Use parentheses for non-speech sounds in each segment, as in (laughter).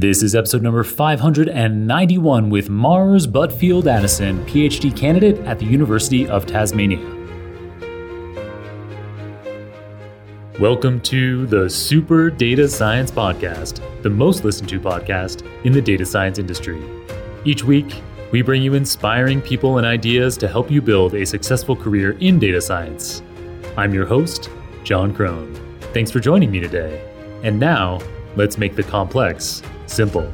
This is episode number 591 with Mars Buttfield Addison, PhD candidate at the University of Tasmania. Welcome to the Super Data Science Podcast, the most listened to podcast in the data science industry. Each week, we bring you inspiring people and ideas to help you build a successful career in data science. I'm your host, Jon Krohn. Thanks for joining me today. And now, let's make the complex simple.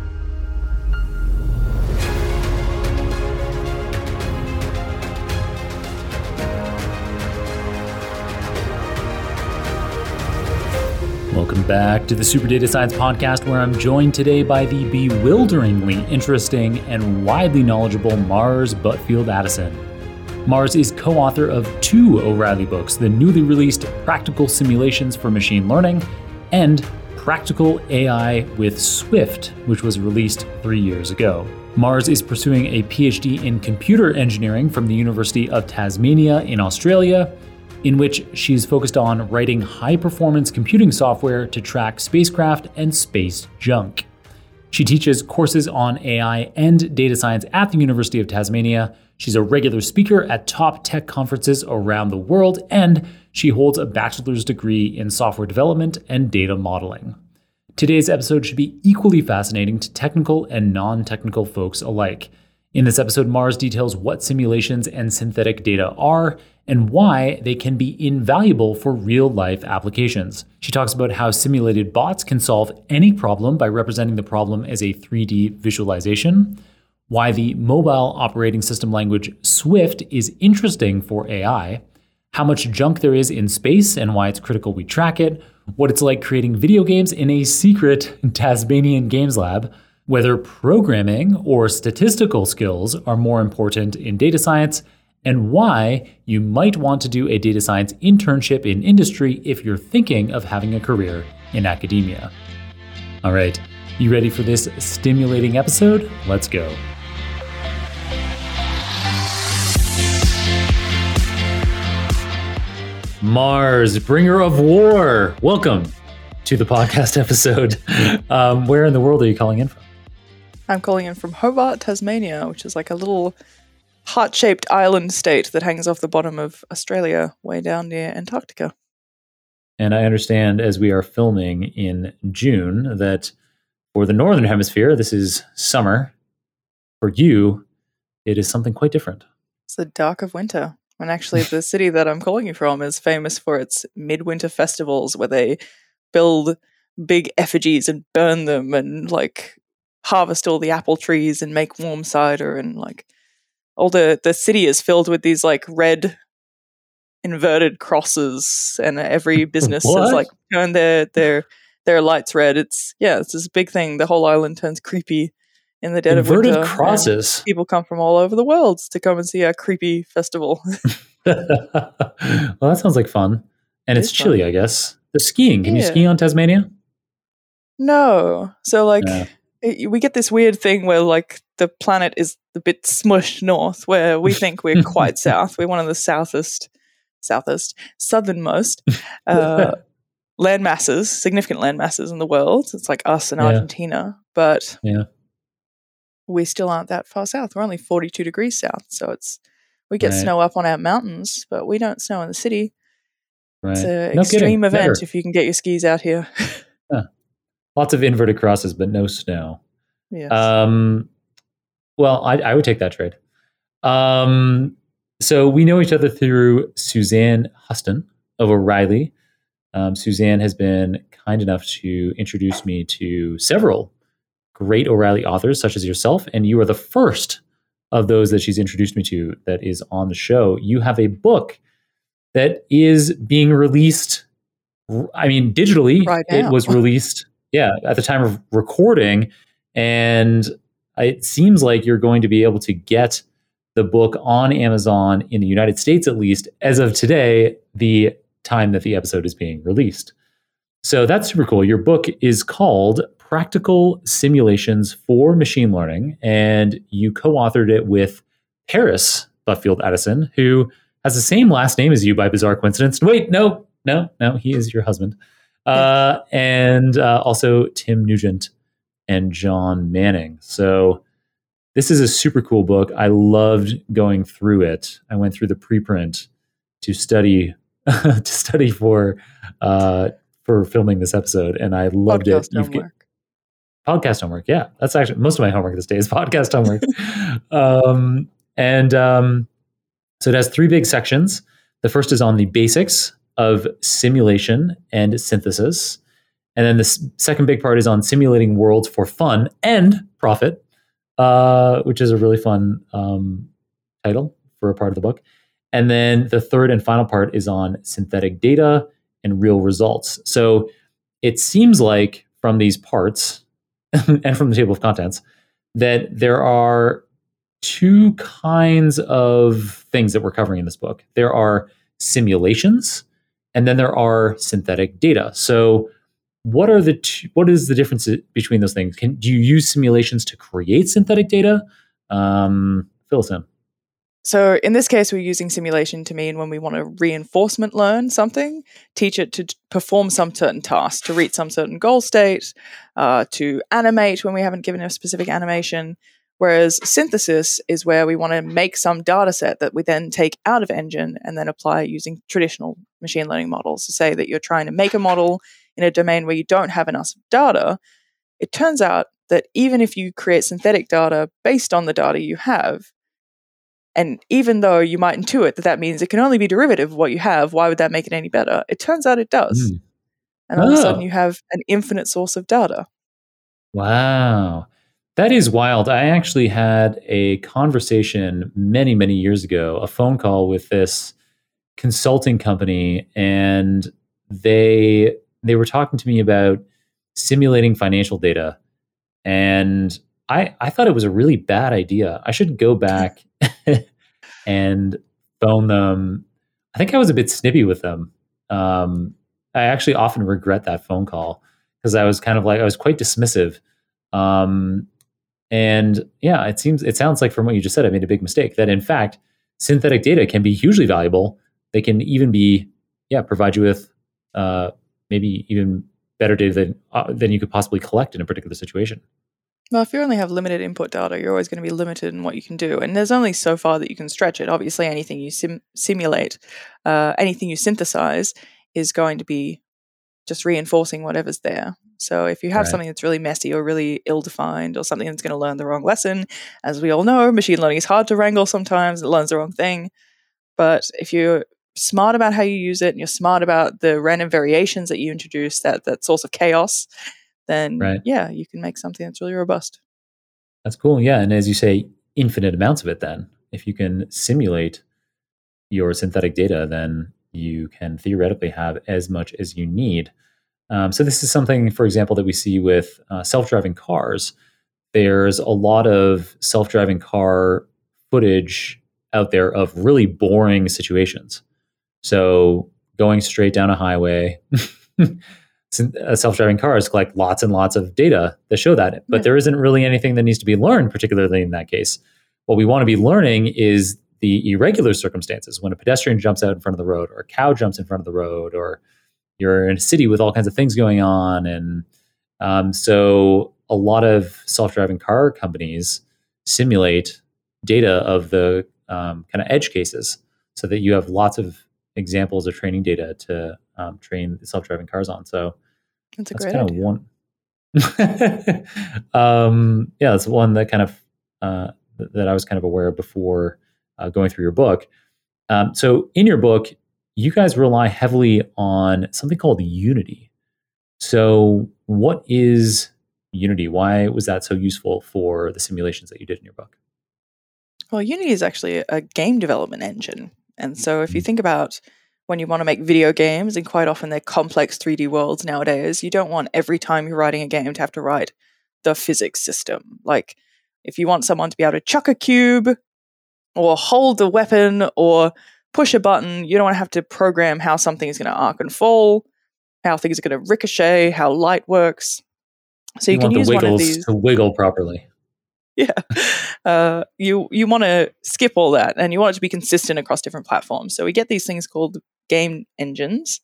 Welcome back to the Super Data Science Podcast, where I'm joined today by the bewilderingly interesting and widely knowledgeable Mars Buttfield Addison. Mars is co author of two O'Reilly books the newly released Practical Simulations for Machine Learning and Practical AI with Swift, which was released three years ago. Mars is pursuing a PhD in computer engineering from the University of Tasmania in Australia in which she's focused on writing high performance computing software to track spacecraft and space junk. She teaches courses on AI and data science at the University of Tasmania. She's a regular speaker at top tech conferences around the world, and she holds a bachelor's degree in software development and data modeling. Today's episode should be equally fascinating to technical and non technical folks alike. In this episode, Mars details what simulations and synthetic data are and why they can be invaluable for real life applications. She talks about how simulated bots can solve any problem by representing the problem as a 3D visualization, why the mobile operating system language Swift is interesting for AI, how much junk there is in space and why it's critical we track it, what it's like creating video games in a secret (laughs) Tasmanian games lab, whether programming or statistical skills are more important in data science and why you might want to do a data science internship in industry if you're thinking of having a career in academia. All right, you ready for this stimulating episode? Let's go. Mars, bringer of war, welcome to the podcast (laughs) episode. Um, where in the world are you calling in from? I'm calling in from Hobart, Tasmania, which is like a little heart shaped island state that hangs off the bottom of Australia, way down near Antarctica. And I understand as we are filming in June that for the Northern Hemisphere, this is summer. For you, it is something quite different. It's the dark of winter. And actually, the city that I'm calling you from is famous for its midwinter festivals where they build big effigies and burn them and like harvest all the apple trees and make warm cider and like all the the city is filled with these like red inverted crosses and every (laughs) business has like turned their their their lights red. It's yeah it's this big thing. The whole island turns creepy in the dead inverted of winter crosses. people come from all over the world to come and see our creepy festival. (laughs) (laughs) Well that sounds like fun. And It it's chilly fun. i guess. The skiing. Can you ski on tasmania? No. So like Yeah. it- we get this weird thing where like the planet is a bit smushed north where we (laughs) think we're quite south. We're one of the southest southest southernmost uh, land masses significant land masses in the world. It's like us and Yeah. argentina. But Yeah. We still aren't that far south we're only 42 degrees south so it's we get Right. snow up on our mountains but we don't snow in the city right it's an No extreme kidding. event if you can get your skis out here (laughs) lots of inverted crosses but no snow yes. Um, well, I, I would take that trade. Um, so we know each other through Suzanne Huston of O'Reilly. Um, Suzanne has been kind enough to introduce me to several great O'Reilly authors, such as yourself, and you are the first of those that she's introduced me to that is on the show. You have a book that is being released. I mean, digitally, Right it was released. Yeah, at the time of recording, and it seems like you're going to be able to get the book on Amazon in the United States, at least as of today, the time that the episode is being released. So that's super cool. Your book is called Practical Simulations for Machine Learning, and you co authored it with Paris Buttfield Addison, who has the same last name as you by bizarre coincidence. Wait, no, no, no, he is your husband. Uh, and uh, also Tim Nugent and Jon Manning. So this is a super cool book. I loved going through it. I went through the preprint to study (laughs) to study for uh, for filming this episode, and I loved Podcast it. You've. Podcast homework. Yeah, that's actually most of my homework this day is (laughs) podcast homework. um, and um, so it has three big sections. The first is on the basics of simulation and synthesis. And then the s- second big part is on simulating worlds for fun and profit, uh, which is a really fun um, title for a part of the book. And then the third and final part is on synthetic data and real results. So it seems like from these parts (laughs) and from the table of contents that there are two kinds of things that we're covering in this book. There are simulations, and then there are synthetic data. So, what are the what is the difference between those things? Can do you use simulations to create synthetic data? Um, fill us in. So in this case, we're using simulation to mean when we want to reinforcement learn something, teach it to perform some certain task, to reach some certain goal state, uh, to animate when we haven't given a specific animation. Whereas synthesis is where we want to make some data set that we then take out of engine and then apply using traditional machine learning models. To say that you're trying to make a model in a domain where you don't have enough data, it turns out that even if you create synthetic data based on the data you have, and even though you might intuit that that means it can only be derivative of what you have, why would that make it any better? It turns out it does. Mm. And all of a sudden Oh. you have an infinite source of data. Wow. That is wild. I actually had a conversation many, many years ago, a phone call with this consulting company and they they were talking to me about simulating financial data and I I thought it was a really bad idea. I should go back (laughs) and phone them. I think I was a bit snippy with them. Um, I actually often regret that phone call because I was kind of like I was quite dismissive. Um, and yeah, it seems it sounds like from what you just said, I made a big mistake. That in fact, synthetic data can be hugely valuable. They can even be yeah provide you with uh, maybe even better data than uh, than you could possibly collect in a particular situation. Well, if you only have limited input data, you're always going to be limited in what you can do. And there's only so far that you can stretch it. Obviously, anything you sim- simulate, uh, anything you synthesize is going to be just reinforcing whatever's there. So if you have Right. something that's really messy or really ill defined or something that's going to learn the wrong lesson, as we all know, machine learning is hard to wrangle sometimes, it learns the wrong thing. But if you're smart about how you use it and you're smart about the random variations that you introduce, that, that source of chaos, then Right. yeah, you can make something that's really robust. That's cool. Yeah. And as you say, infinite amounts of it, then, if you can simulate your synthetic data, then you can theoretically have as much as you need. Um, so, this is something, for example, that we see with uh, self driving cars. There's a lot of self driving car footage out there of really boring situations. So, going straight down a highway, (laughs) self driving cars collect lots and lots of data that show that. But Yeah. there isn't really anything that needs to be learned, particularly in that case. What we want to be learning is the irregular circumstances when a pedestrian jumps out in front of the road, or a cow jumps in front of the road, or you're in a city with all kinds of things going on. And um, so a lot of self driving car companies simulate data of the um, kind of edge cases so that you have lots of examples of training data to um, train self driving cars on. So That's a that's great kind of one. (laughs) um, yeah, that's one that kind of uh, that I was kind of aware of before uh, going through your book. Um, so in your book, you guys rely heavily on something called Unity. So what is Unity? Why was that so useful for the simulations that you did in your book? Well, Unity is actually a game development engine. And so if you Mhm. think about when you want to make video games, and quite often they're complex 3D worlds nowadays, you don't want every time you're writing a game to have to write the physics system. Like if you want someone to be able to chuck a cube or hold the weapon or push a button, you don't want to have to program how something is going to arc and fall, how things are going to ricochet, how light works. So you, can want use the one of these to wiggle properly. (laughs) yeah uh, you you want to skip all that and you want it to be consistent across different platforms so we get these things called game engines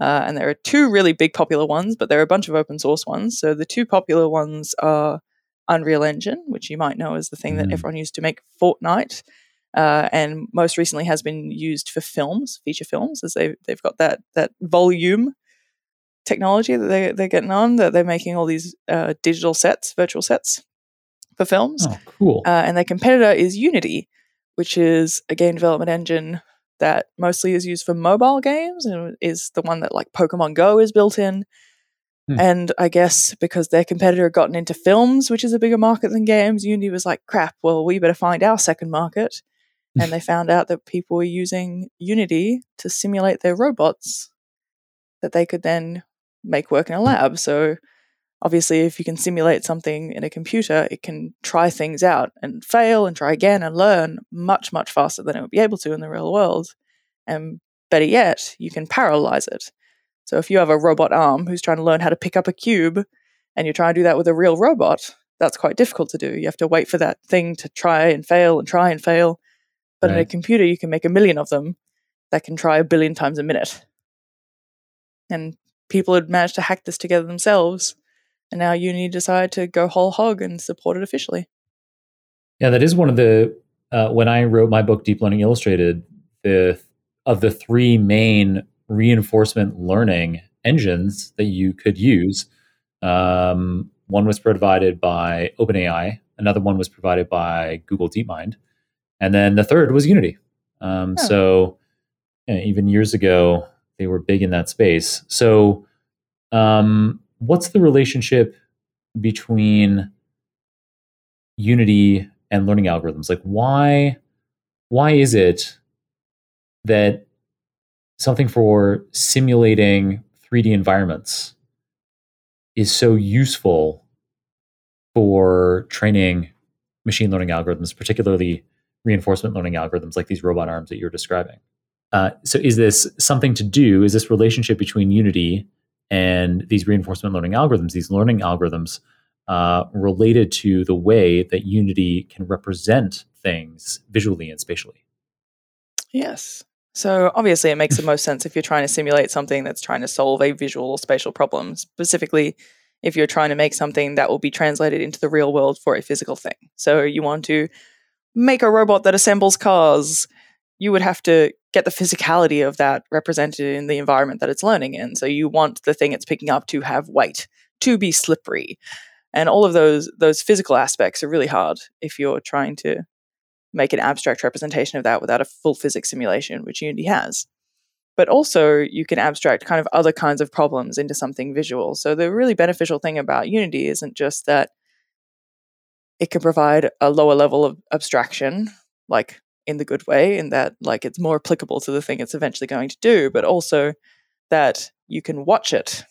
Uh, and there are two really big popular ones, but there are a bunch of open source ones. So the two popular ones are Unreal Engine, which you might know is the thing that Mm. everyone used to make Fortnite, uh, and most recently has been used for films, feature films, as they they've got that that volume technology that they they're getting on that they're making all these uh, digital sets, virtual sets for films. Oh, cool. Uh, and their competitor is Unity, which is a game development engine that mostly is used for mobile games and is the one that like Pokemon Go is built in. Hmm. And I guess because their competitor had gotten into films, which is a bigger market than games, Unity was like, crap, well, we better find our second market. (laughs) and they found out that people were using Unity to simulate their robots that they could then make work in a lab. So obviously if you can simulate something in a computer it can try things out and fail and try again and learn much much faster than it would be able to in the real world. And better yet you can parallelize it. So if you have a robot arm who's trying to learn how to pick up a cube and you try and do that with a real robot that's quite difficult to do. You have to wait for that thing to try and fail and try and fail. But in a computer you can make a million of them that can try a billion times a minute. And people had managed to hack this together themselves and now Uni decided to go whole hog and support it officially. Yeah, that is one of the uh, when I wrote my book Deep Learning Illustrated, the of the three main reinforcement learning engines that you could use. Um, one was provided by OpenAI, another one was provided by Google DeepMind, and then the third was Unity. Um, Oh. So yeah, even years ago, they were big in that space. So, um, what's the relationship between Unity and learning algorithms? Like, why why is it that something for simulating 3D environments is so useful for training machine learning algorithms, particularly reinforcement learning algorithms like these robot arms that you're describing? Uh, so, is this something to do? Is this relationship between Unity and these reinforcement learning algorithms, these learning algorithms, uh, related to the way that Unity can represent things visually and spatially? Yes. So obviously, it makes the most sense if you're trying to simulate something that's trying to solve a visual or spatial problem. Specifically, if you're trying to make something that will be translated into the real world for a physical thing. So you want to make a robot that assembles cars. You would have to get the physicality of that represented in the environment that it's learning in. So you want the thing it's picking up to have weight, to be slippery, and all of those those physical aspects are really hard if you're trying to make an abstract representation of that without a full physics simulation, which Unity has. But also, you can abstract kind of other kinds of problems into something visual. So, the really beneficial thing about Unity isn't just that it can provide a lower level of abstraction, like in the good way, in that like it's more applicable to the thing it's eventually going to do, but also that you can watch it.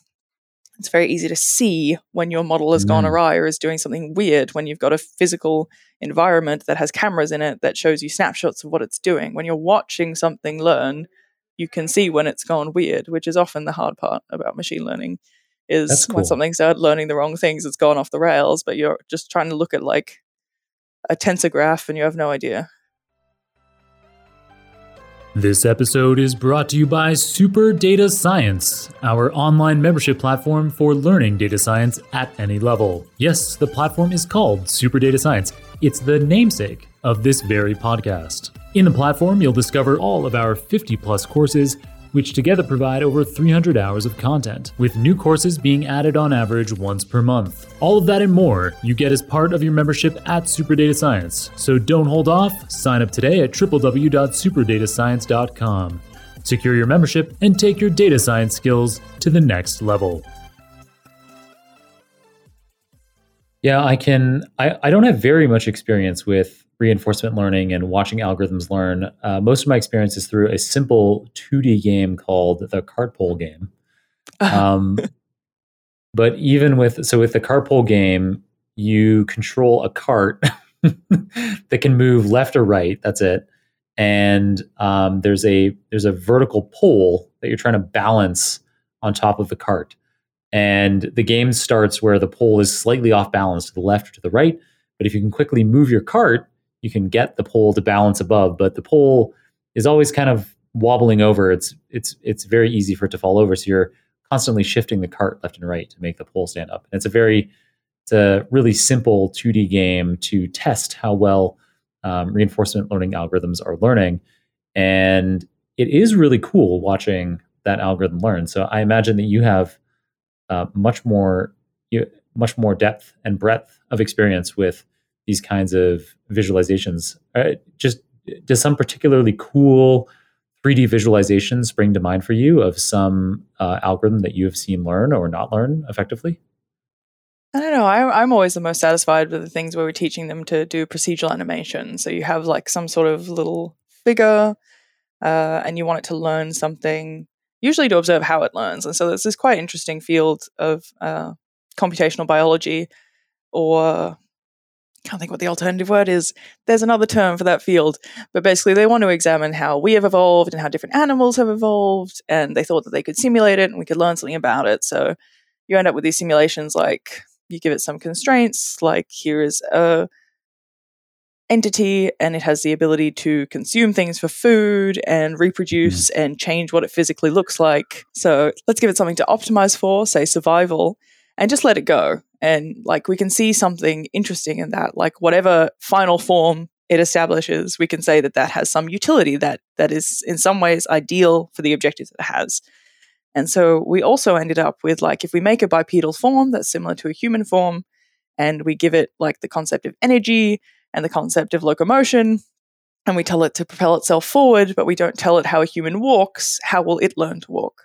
It's very easy to see when your model has gone Mm. awry or is doing something weird when you've got a physical environment that has cameras in it that shows you snapshots of what it's doing. When you're watching something learn, you can see when it's gone weird, which is often the hard part about machine learning. Is That's when cool. something started learning the wrong things, it's gone off the rails, but you're just trying to look at like a tensor graph and you have no idea. This episode is brought to you by Super Data Science, our online membership platform for learning data science at any level. Yes, the platform is called Super Data Science. It's the namesake of this very podcast. In the platform, you'll discover all of our 50 plus courses, which together provide over 300 hours of content, with new courses being added on average once per month. All of that and more you get as part of your membership at Super Data Science. So don't hold off. Sign up today at www.superdatascience.com. Secure your membership and take your data science skills to the next level. Yeah, I can. I, I don't have very much experience with reinforcement learning and watching algorithms learn. Uh, most of my experience is through a simple 2D game called the Cartpole game. (laughs) Um, but even with so with the Cartpole game, you control a cart (laughs) that can move left or right. That's it. And um, there's a there's a vertical pole that you're trying to balance on top of the cart. And the game starts where the pole is slightly off balance to the left or to the right. But if you can quickly move your cart, you can get the pole to balance above. But the pole is always kind of wobbling over, it's it's it's very easy for it to fall over. So you're constantly shifting the cart left and right to make the pole stand up. And it's a very it's a really simple 2D game to test how well um, reinforcement learning algorithms are learning. And it is really cool watching that algorithm learn. So I imagine that you have uh, much more you, much more depth and breadth of experience with these kinds of visualizations. Uh, just does some particularly cool 3D visualizations spring to mind for you of some uh, algorithm that you have seen learn or not learn effectively? I don't know. I, am always the most satisfied with the things where we're teaching them to do procedural animation. So you have like some sort of little figure, uh, and you want it to learn something, usually to observe how it learns. And so there's this quite interesting field of uh, computational biology, or can't think what the alternative word is. There's another term for that field, but basically they want to examine how we have evolved and how different animals have evolved, and they thought that they could simulate it and we could learn something about it. So you end up with these simulations like you give it some constraints, like here is a entity and it has the ability to consume things for food and reproduce mm. and change what it physically looks like. So let's give it something to optimize for, say survival, and just let it go. And like we can see something interesting in that, like whatever final form it establishes, we can say that that has some utility that that is in some ways ideal for the objectives it has. And so we also ended up with like if we make a bipedal form that's similar to a human form and we give it like the concept of energy and the concept of locomotion and we tell it to propel itself forward, but we don't tell it how a human walks, how will it learn to walk?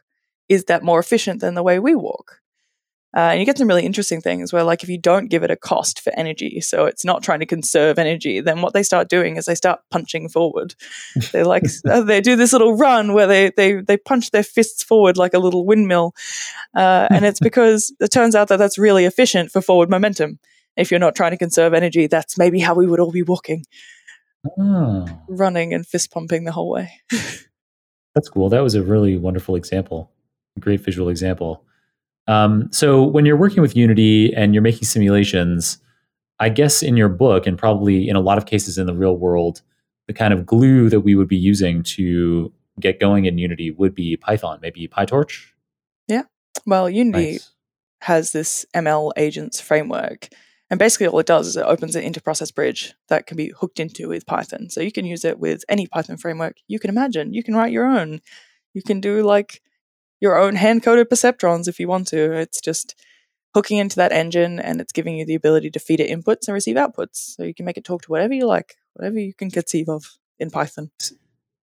Is that more efficient than the way we walk? Uh, and you get some really interesting things where, like, if you don't give it a cost for energy, so it's not trying to conserve energy, then what they start doing is they start punching forward. they like (laughs) uh, they do this little run where they they they punch their fists forward like a little windmill, uh, and it's (laughs) because it turns out that that's really efficient for forward momentum. If you're not trying to conserve energy, that's maybe how we would all be walking, oh. running and fist pumping the whole way. (laughs) that's cool. That was a really wonderful example, great visual example. Um, so when you're working with Unity and you're making simulations, I guess in your book and probably in a lot of cases in the real world, the kind of glue that we would be using to get going in Unity would be Python, maybe PyTorch. Yeah. Well, Unity nice. has this ML agents framework. And basically, all it does is it opens an interprocess bridge that can be hooked into with Python. So you can use it with any Python framework you can imagine. You can write your own. You can do like your own hand coded perceptrons if you want to. It's just hooking into that engine and it's giving you the ability to feed it inputs and receive outputs. So you can make it talk to whatever you like, whatever you can conceive of in Python.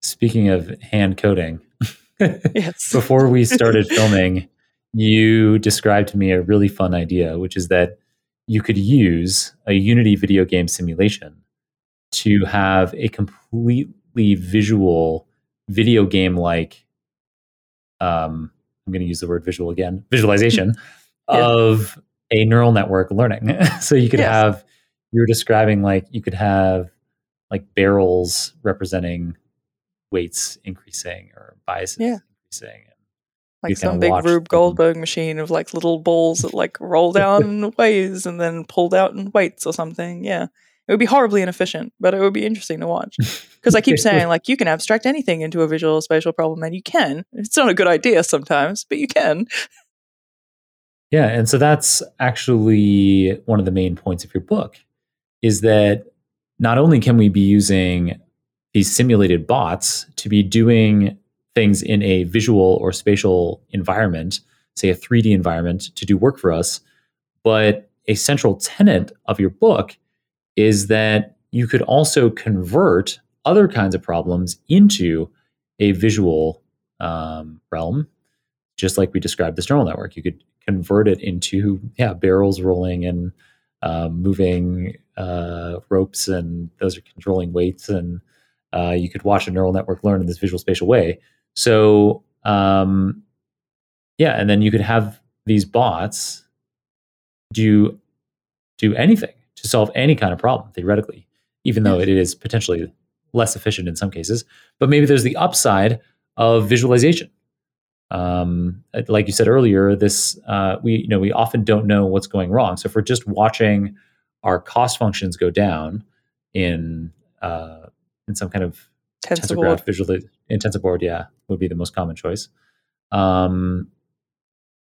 Speaking of hand coding, (laughs) yes. before we started (laughs) filming, you described to me a really fun idea, which is that you could use a Unity video game simulation to have a completely visual video game like um, I'm going to use the word visual again, visualization (laughs) yeah. of a neural network learning. (laughs) so you could yes. have, you're describing like, you could have like barrels representing weights increasing or biases yeah. increasing. Like some big Rube Goldberg machine of like little balls that like roll (laughs) down ways and then pulled out in weights or something. Yeah. It would be horribly inefficient, but it would be interesting to watch. (laughs) Because I keep saying, like, you can abstract anything into a visual spatial problem, and you can. It's not a good idea sometimes, but you can. Yeah, and so that's actually one of the main points of your book is that not only can we be using these simulated bots to be doing things in a visual or spatial environment, say a 3D environment, to do work for us, but a central tenet of your book is that you could also convert other kinds of problems into a visual um, realm, just like we described this neural network. You could convert it into yeah barrels rolling and uh, moving uh, ropes, and those are controlling weights, and uh, you could watch a neural network learn in this visual spatial way. So um, yeah, and then you could have these bots do do anything to solve any kind of problem theoretically, even though it is potentially less efficient in some cases. But maybe there's the upside of visualization. Um, like you said earlier, this uh, we you know we often don't know what's going wrong. So if we're just watching our cost functions go down in uh, in some kind of TensorBoard. visual in TensorBoard, yeah, would be the most common choice. Um,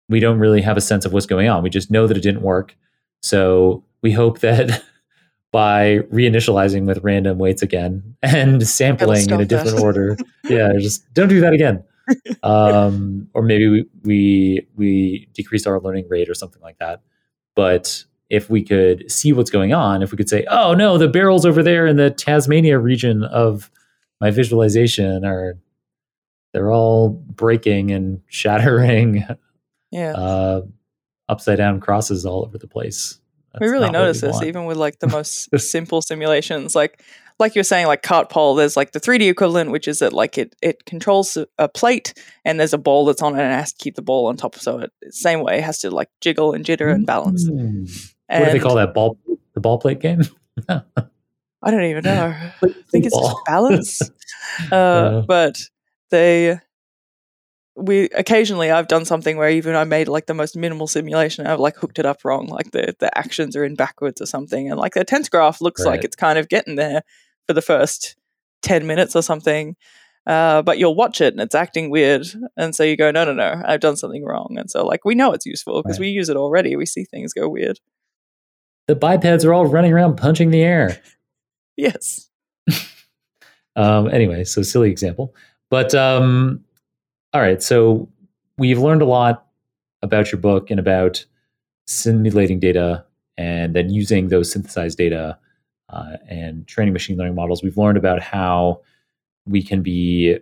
we don't really have a sense of what's going on. We just know that it didn't work. So we hope that (laughs) by reinitializing with random weights again and sampling in a different that. order, (laughs) yeah, just don't do that again. (laughs) Um, or maybe we, we we decrease our learning rate or something like that. But if we could see what's going on, if we could say, "Oh no, the barrels over there in the Tasmania region of my visualization are they're all breaking and shattering Yeah. uh, upside down crosses all over the place. We really not notice this want. even with like the (laughs) most simple simulations like like you're saying like cart pole there's like the 3d equivalent which is that like it it controls a, plate and there's a ball that's on it and it has to keep the ball on top so it same way it has to like jiggle and jitter and balance Mm. and what do they call that ball? The ball plate game? i don't even know (laughs) i think it's just balance (laughs) uh, Yeah. but they we occasionally I've done something where even I made like the most minimal simulation, I've like hooked it up wrong, like the the actions are in backwards or something, and like the tense graph looks like it's kind of getting there for the first ten minutes or something, uh, but you'll watch it and it's acting weird, and so you go, no, no, no, I've done something wrong, and so like we know it's useful because Right. we use it already. We see things go weird. the bipeds are all running around punching the air. (laughs) Yes. (laughs) Um, anyway, so silly example. But um, all right, so we've learned a lot about your book and about simulating data and then using those synthesized data uh, and training machine learning models. We've learned about how we can be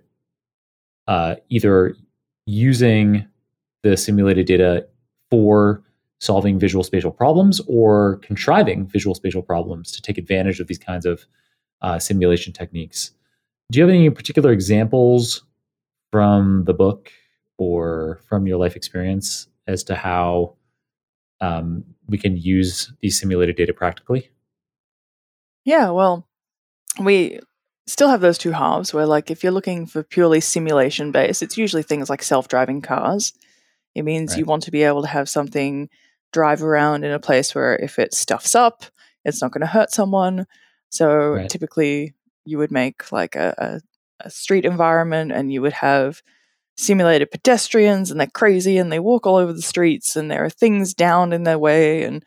uh, either using the simulated data for solving visual spatial problems or contriving visual spatial problems to take advantage of these kinds of uh, simulation techniques. Do you have any particular examples from the book or from your life experience as to how um, we can use these simulated data practically? Yeah, well, we still have those two halves where, like, if you're looking for purely simulation based, it's usually things like self driving cars. It means you want to be able to have something drive around in a place where if it stuffs up, it's not going to hurt someone. So Right. typically, you would make like a, a, a street environment and you would have simulated pedestrians and they're crazy and they walk all over the streets and there are things down in their way and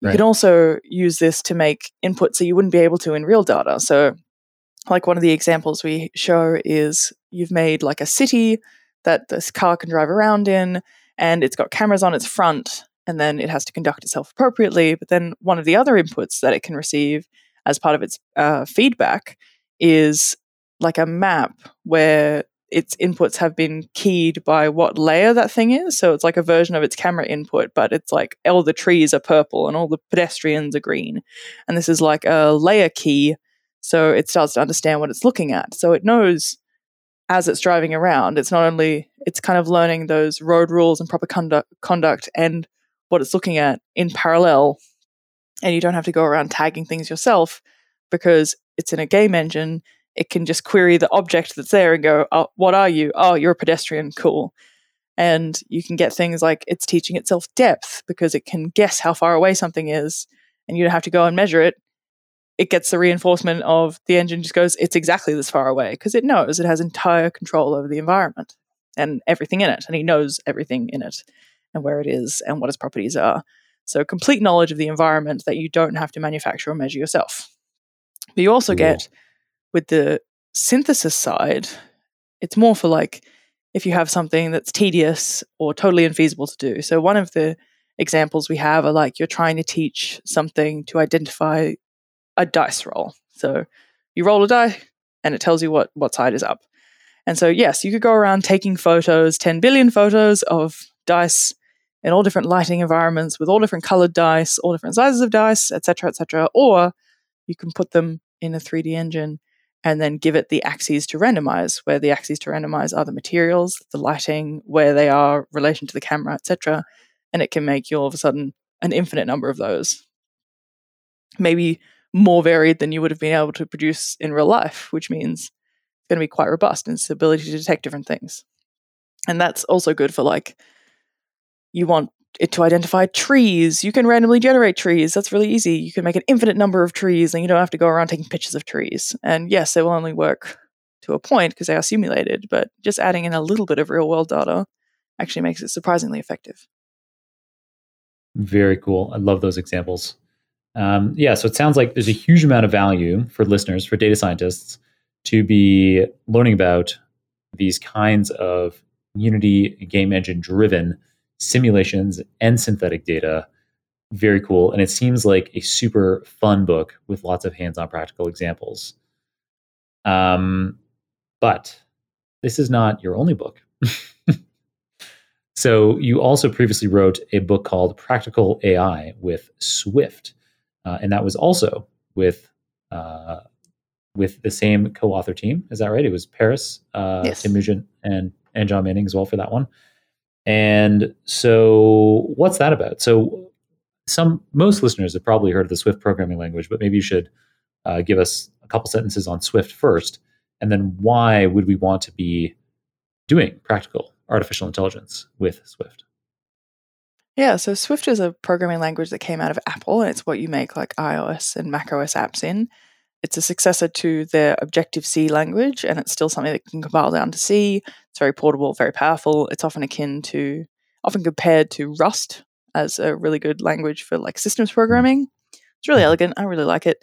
you Right. can also use this to make inputs that you wouldn't be able to in real data. So, like one of the examples we show is you've made like a city that this car can drive around in, and it's got cameras on its front, and then it has to conduct itself appropriately. But then one of the other inputs that it can receive as part of its uh, feedback is like a map where its inputs have been keyed by what layer that thing is. So it's like a version of its camera input, but it's like all the trees are purple and all the pedestrians are green. And this is like a layer key. So it starts to understand what it's looking at. So it knows as it's driving around, it's not only, it's kind of learning those road rules and proper conduct, conduct and what it's looking at in parallel. And you don't have to go around tagging things yourself because it's in a game engine it can just query the object that's there and go, oh, what are you? Oh, you're a pedestrian. Cool. And you can get things like it's teaching itself depth because it can guess how far away something is and you don't have to go and measure it. It gets the reinforcement of the engine just goes, it's exactly this far away because it knows it has entire control over the environment and everything in it. And he knows everything in it and where it is and what its properties are. So, complete knowledge of the environment that you don't have to manufacture or measure yourself. But you also get with the synthesis side, it's more for like if you have something that's tedious or totally infeasible to do. So, one of the examples we have are like you're trying to teach something to identify a dice roll. So, you roll a die and it tells you what, what side is up. And so, yes, you could go around taking photos, 10 billion photos of dice in all different lighting environments with all different colored dice, all different sizes of dice, etc., etc. Or you can put them in a 3D engine and then give it the axes to randomize, where the axes to randomize are the materials, the lighting, where they are, relation to the camera, etc. And it can make you all of a sudden an infinite number of those. Maybe more varied than you would have been able to produce in real life, which means it's going to be quite robust in its ability to detect different things. And that's also good for like, you want to identify trees. You can randomly generate trees. That's really easy. You can make an infinite number of trees and you don't have to go around taking pictures of trees. And yes, it will only work to a point because they are simulated, but just adding in a little bit of real world data actually makes it surprisingly effective. Very cool. I love those examples. Um, yeah, so it sounds like there's a huge amount of value for listeners, for data scientists, to be learning about these kinds of Unity game engine driven simulations and synthetic data. Very cool. And it seems like a super fun book with lots of hands on practical examples. Um, but this is not your only book. (laughs) so you also previously wrote a book called Practical AI with Swift. Uh, and that was also with uh, with the same co-author team. Is that right? It was Paris, uh, yes. Tim Nugent, and and Jon Manning as well for that one. And so, what's that about? So, some most listeners have probably heard of the Swift programming language, but maybe you should uh, give us a couple sentences on Swift first, and then why would we want to be doing practical artificial intelligence with Swift? Yeah, so Swift is a programming language that came out of Apple, and it's what you make like iOS and macOS apps in. It's a successor to their Objective C language, and it's still something that can compile down to C. It's very portable, very powerful. It's often akin to, often compared to Rust as a really good language for like systems programming. It's really elegant. I really like it.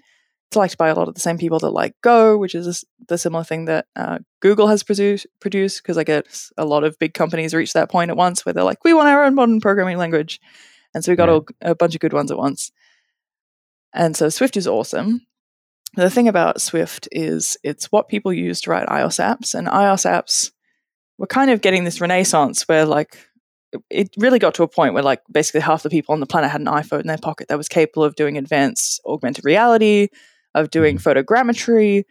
It's liked by a lot of the same people that like Go, which is the similar thing that uh, Google has produced. Because I guess a lot of big companies reach that point at once where they're like, we want our own modern programming language, and so we got a, a bunch of good ones at once. And so Swift is awesome the thing about Swift is it's what people use to write iOS apps, and iOS apps were kind of getting this renaissance where like it really got to a point where like basically half the people on the planet had an iPhone in their pocket that was capable of doing advanced augmented reality, of doing mm-hmm. photogrammetry,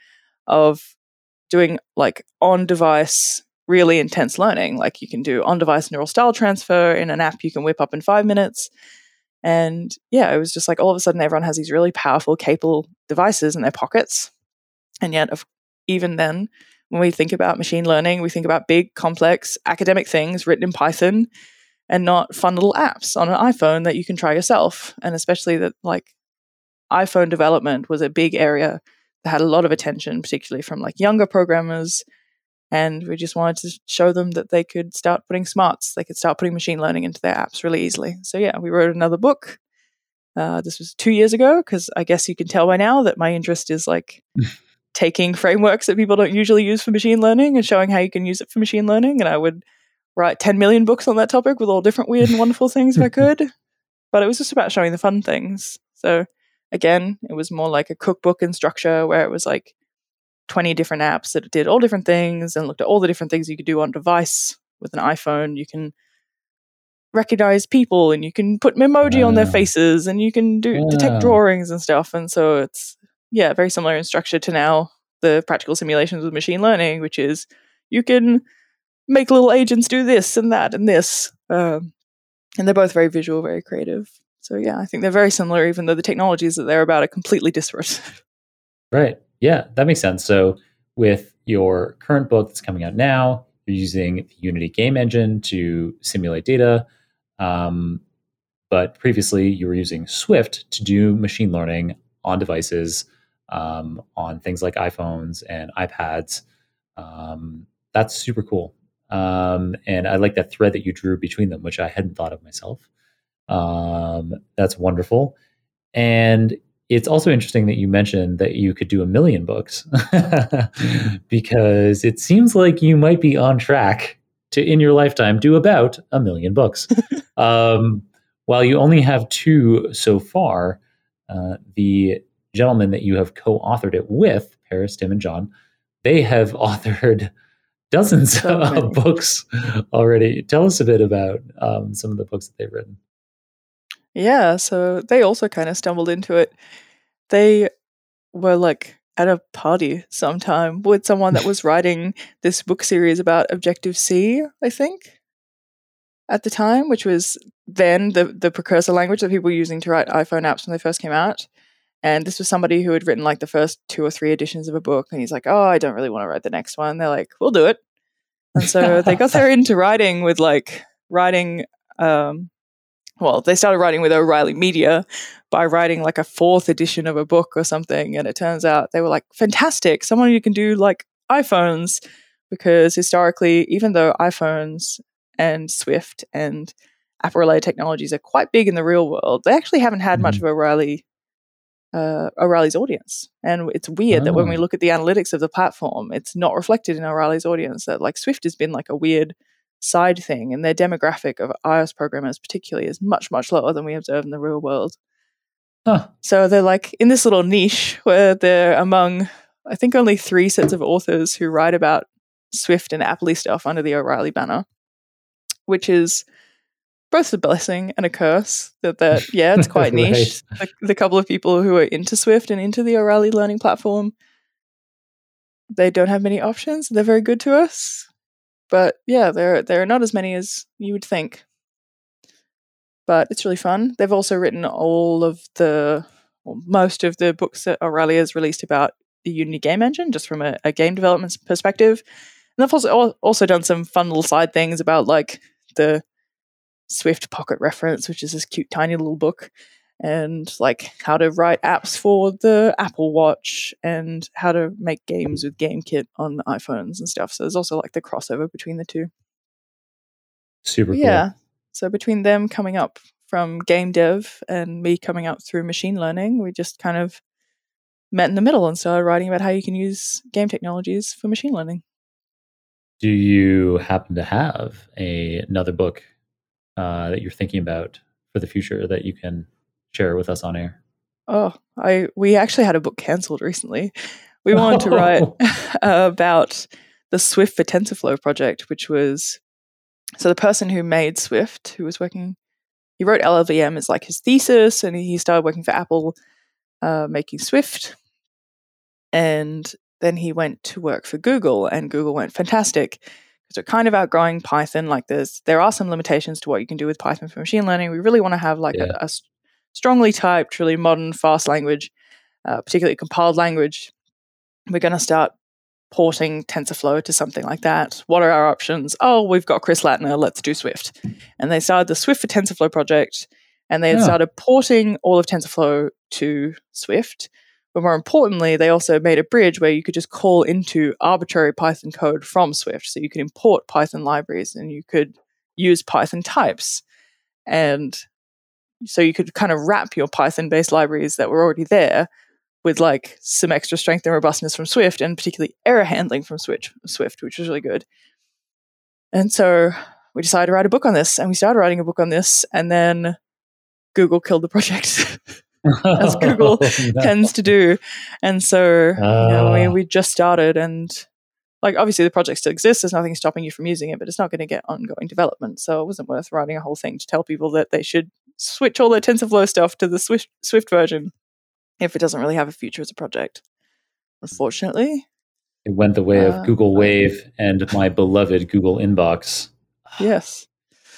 of doing like on device really intense learning. Like you can do on device neural style transfer in an app you can whip up in five minutes. And yeah, it was just like all of a sudden everyone has these really powerful, capable devices in their pockets. And yet, even then, when we think about machine learning, we think about big, complex academic things written in Python and not fun little apps on an iPhone that you can try yourself. And especially that, like, iPhone development was a big area that had a lot of attention, particularly from like younger programmers and we just wanted to show them that they could start putting smarts, they could start putting machine learning into their apps really easily. So, yeah, we wrote another book. Uh, this was two years ago, because I guess you can tell by now that my interest is like (laughs) taking frameworks that people don't usually use for machine learning and showing how you can use it for machine learning. And I would write 10 million books on that topic with all different weird and wonderful things if I (laughs) could. But it was just about showing the fun things. So, again, it was more like a cookbook in structure where it was like, 20 different apps that did all different things and looked at all the different things you could do on device with an iPhone. You can recognize people and you can put emoji on their faces and you can do detect drawings and stuff. And so it's yeah, very similar in structure to now the practical simulations with machine learning, which is you can make little agents do this and that and this. Um, and they're both very visual, very creative. So yeah, I think they're very similar, even though the technologies that they're about are completely disparate. (laughs) Right. Yeah, that makes sense. So with your current book that's coming out now, you're using the Unity game engine to simulate data. Um, but previously, you were using Swift to do machine learning on devices, um, on things like iPhones and iPads. Um, that's super cool. Um, and I like that thread that you drew between them, which I hadn't thought of myself. Um, that's wonderful. And it's also interesting that you mentioned that you could do a million books (laughs) because it seems like you might be on track to in your lifetime do about a million books. (laughs) Um, while you only have two so far uh, the gentlemen that you have co-authored it with paris tim and john they have (laughs) authored dozens so of books already. Tell us a bit about um, some of the books that they've written yeah, so they also kind of stumbled into it. They were like at a party sometime with someone that was (laughs) writing this book series about Objective C, I think, at the time, which was then the the precursor language that people were using to write iPhone apps when they first came out. And this was somebody who had written like the first two or three editions of a book, and he's like, "Oh, I don't really want to write the next one." They're like, "We'll do it," and so they got (laughs) there into writing with like writing um, well, they started writing with O'Reilly Media by writing like a fourth edition of a book or something. And it turns out they were like, fantastic, someone who can do like iPhones because historically, even though iPhones and Swift and Apple related technologies are quite big in the real world, they actually haven't had much Mhm. of O'Reilly uh, O'Reilly's audience. And it's weird that when we Oh. look at the analytics of the platform, it's not reflected in O'Reilly's audience. That like Swift has been like a weird side thing, and their demographic of iOS programmers, particularly, is much much lower than we observe in the real world. Huh. So they're like in this little niche where they're among, I think, only three sets of authors who write about Swift and Appley stuff under the O'Reilly banner, which is both a blessing and a curse. That that (laughs) yeah, it's quite niche. The, the couple of people who are into Swift and into the O'Reilly learning platform, they don't have many options. They're very good to us, but yeah, there there are not as many as you would think. But it's really fun. They've also written all of the, well, most of the books that has released about the Unity game engine, just from a, a game development perspective. And they've also also done some fun little side things about like the Swift Pocket Reference, which is this cute tiny little book, and like how to write apps for the Apple Watch and how to make games with GameKit on iPhones and stuff. So there's also like the crossover between the two. Super cool. Yeah. So between them coming up from game dev and me coming up through machine learning, we just kind of met in the middle and started writing about how you can use game technologies for machine learning. Do you happen to have a, another book uh, that you're thinking about for the future that you can share with us on air? Oh, I we actually had a book cancelled recently. We wanted to write (laughs) (laughs) about the Swift for TensorFlow project, which was so the person who made Swift, who was working, he wrote LLVM as like his thesis, and he started working for Apple, uh, making Swift, and then he went to work for Google, and Google went fantastic because they're kind of outgrowing Python. Like there's there are some limitations to what you can do with Python for machine learning. We really want to have like Yeah. a, a strongly typed, really modern, fast language, uh, particularly compiled language. We're going to start porting TensorFlow to something like that. What are our options? Oh, we've got Chris Lattner. Let's do Swift. And they started the Swift for TensorFlow project, and they had Yeah. started porting all of TensorFlow to Swift. But more importantly, they also made a bridge where you could just call into arbitrary Python code from Swift. So you could import Python libraries and you could use Python types. And so you could kind of wrap your Python based libraries that were already there with like some extra strength and robustness from Swift and particularly error handling from Swift, which was really good. And so we decided to write a book on this and we started writing a book on this and then Google killed the project. (laughs) as Google (laughs) No. tends to do. And so, you know, we, Ah. we just started and like obviously the project still exists, there's nothing stopping you from using it, but it's not going to get ongoing development. So it wasn't worth writing a whole thing to tell people that they should switch all their TensorFlow stuff to the Swift Swift version if it doesn't really have a future as a project. Unfortunately. It went the way Uh, of Google Wave and my beloved Google Inbox. Yes.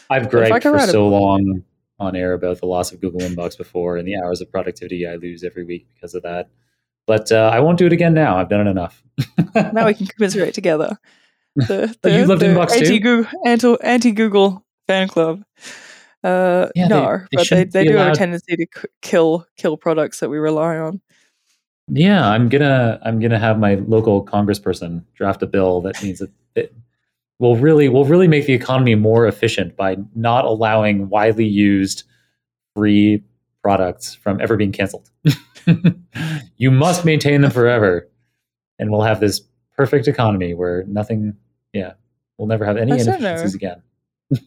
I've griped for so long on air about the loss of Google Inbox before and the hours of productivity I lose every week because of that. But uh, I won't do it again now. I've done it enough. Now we (laughs) can commiserate together. The, But you loved Inbox too? anti-Google, anti, anti-Google fan club. Uh, Yeah, no, they but they, they do have a tendency to kill kill products that we rely on. Yeah, I'm gonna I'm gonna have my local congressperson draft a bill that means that it will really will really make the economy more efficient by not allowing widely used free products from ever being canceled. (laughs) you must maintain them forever, and we'll have this perfect economy where nothing. Yeah, we'll never have any I don't know. inefficiencies again.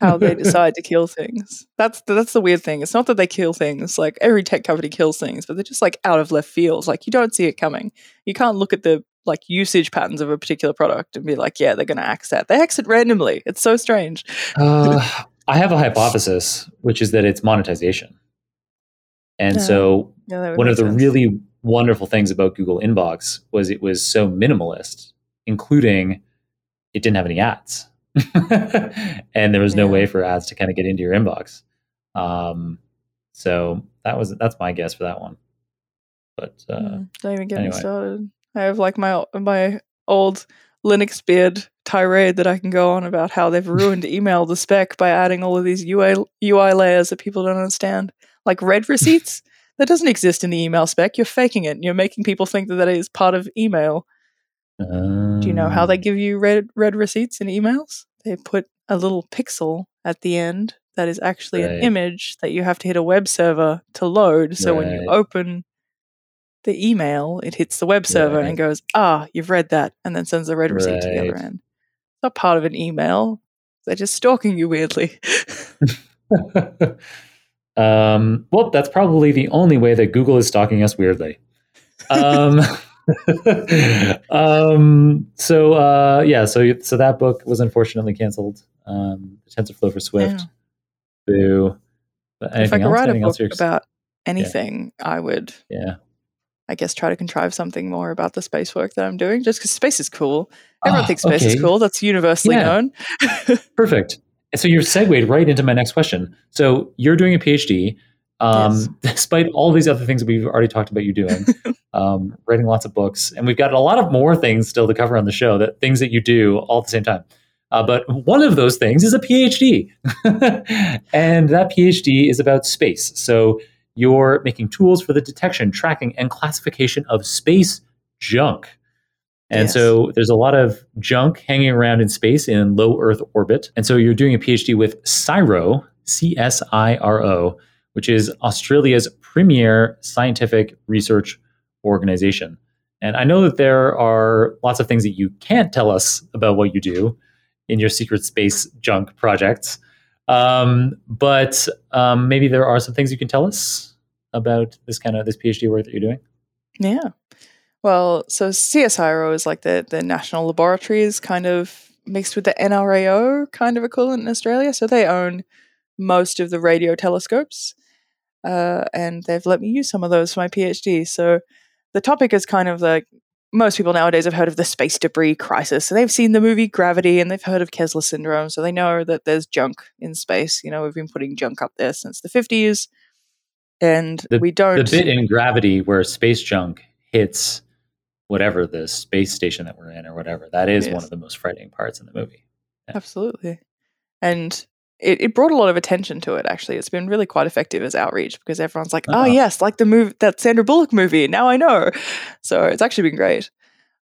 How they decide to kill things. That's the, that's the weird thing. It's not that they kill things. Like every tech company kills things, but they're just like out of left fields. Like you don't see it coming. You can't look at the like usage patterns of a particular product and be like, yeah, they're going to axe that. They axe it randomly. It's so strange. Uh, I have a hypothesis, which is that it's monetization, and Yeah. so Yeah, one of the sense. really wonderful things about Google Inbox was it was so minimalist, including it didn't have any ads. (laughs) and there was no Yeah. way for ads to kind of get into your inbox. Um, so that was that's my guess for that one. But uh, Mm, don't even get me started. I have like my my old Linux beard tirade that I can go on about how they've (laughs) ruined email the spec by adding all of these UI UI layers that people don't understand, like read (laughs) receipts. that doesn't exist in the email spec. You're faking it. and You're making people think that that is part of email. Do you know how they Um, give you read read receipts in emails? They put a little pixel at the end that is actually an image that you have to hit a web server to load. So when you open the email, it hits the web server Right. and goes, "Ah, you've read that," and then sends a read receipt to the other end. It's not part of an email. They're just stalking you weirdly. (laughs) um, well, that's probably the only way that Google is stalking us weirdly. Um, (laughs) (laughs) (laughs) um, so uh, yeah, so so that book was unfortunately canceled. Um, TensorFlow for Swift. Yeah. Boo. But if I could else? write a Anything book ex- about anything, I would, yeah. I guess, try to contrive something more about the space work that I'm doing. Just because space is cool. Everyone Ah, thinks space is cool. That's universally Yeah. known. (laughs) Perfect. And so you're segued right into my next question. So you're doing a PhD, um, (laughs) despite all these other things that we've already talked about you doing, (laughs) um, writing lots of books, and we've got a lot of more things still to cover on the show. That things that you do all at the same time. Uh, but one of those things is a PhD, (laughs) and that PhD is about space. So you're making tools for the detection, tracking, and classification of space junk. And Yes. so there's a lot of junk hanging around in space in low Earth orbit. And so you're doing a PhD with CSIRO, C S I R O, which is Australia's premier scientific research organization. And I know that there are lots of things that you can't tell us about what you do in your secret space junk projects. Um, but um, maybe there are some things you can tell us about this kind of this PhD work that you're doing. Yeah. Well, so CSIRO is like the the national laboratories kind of mixed with the NRAO kind of equivalent in Australia. So they own most of the radio telescopes, uh, and they've let me use some of those for my PhD. So the topic is kind of like most people nowadays have heard of the space debris crisis. So they've seen the movie Gravity and they've heard of Kessler syndrome. So they know that there's junk in space. You know, we've been putting junk up there since the 50s. And we don't. The bit in gravity where space junk hits whatever the space station that we're in or whatever, that is one of the most frightening parts in the movie. Absolutely. And it, it brought a lot of attention to it, actually. It's been really quite effective as outreach because everyone's like, oh, Uh-huh. yes, like the move that Sandra Bullock movie. Now I know. So it's actually been great.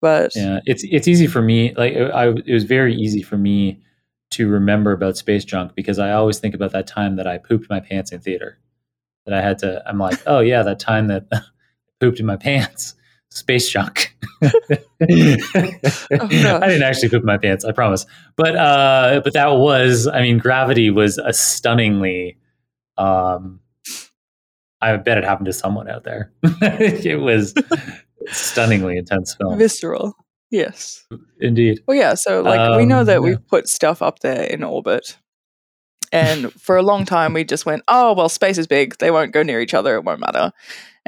But Yeah, it's it's easy for me. Like I, it was very easy for me to remember about space junk because I always think about that time that I pooped my pants in theater. That I had to. I'm like, oh yeah, that time that I (laughs) pooped in my pants. Space junk. (laughs) Oh, I didn't actually poop my pants, I promise. But uh, but that was, I mean, Gravity was a stunningly. Um, I bet it happened to someone out there. (laughs) it was stunningly intense film, visceral. Yes. indeed. Well, yeah. So, like, we know Um, that yeah. we've put stuff up there in orbit. And for a long time, we just went, oh, well, space is big. They won't go near each other. It won't matter.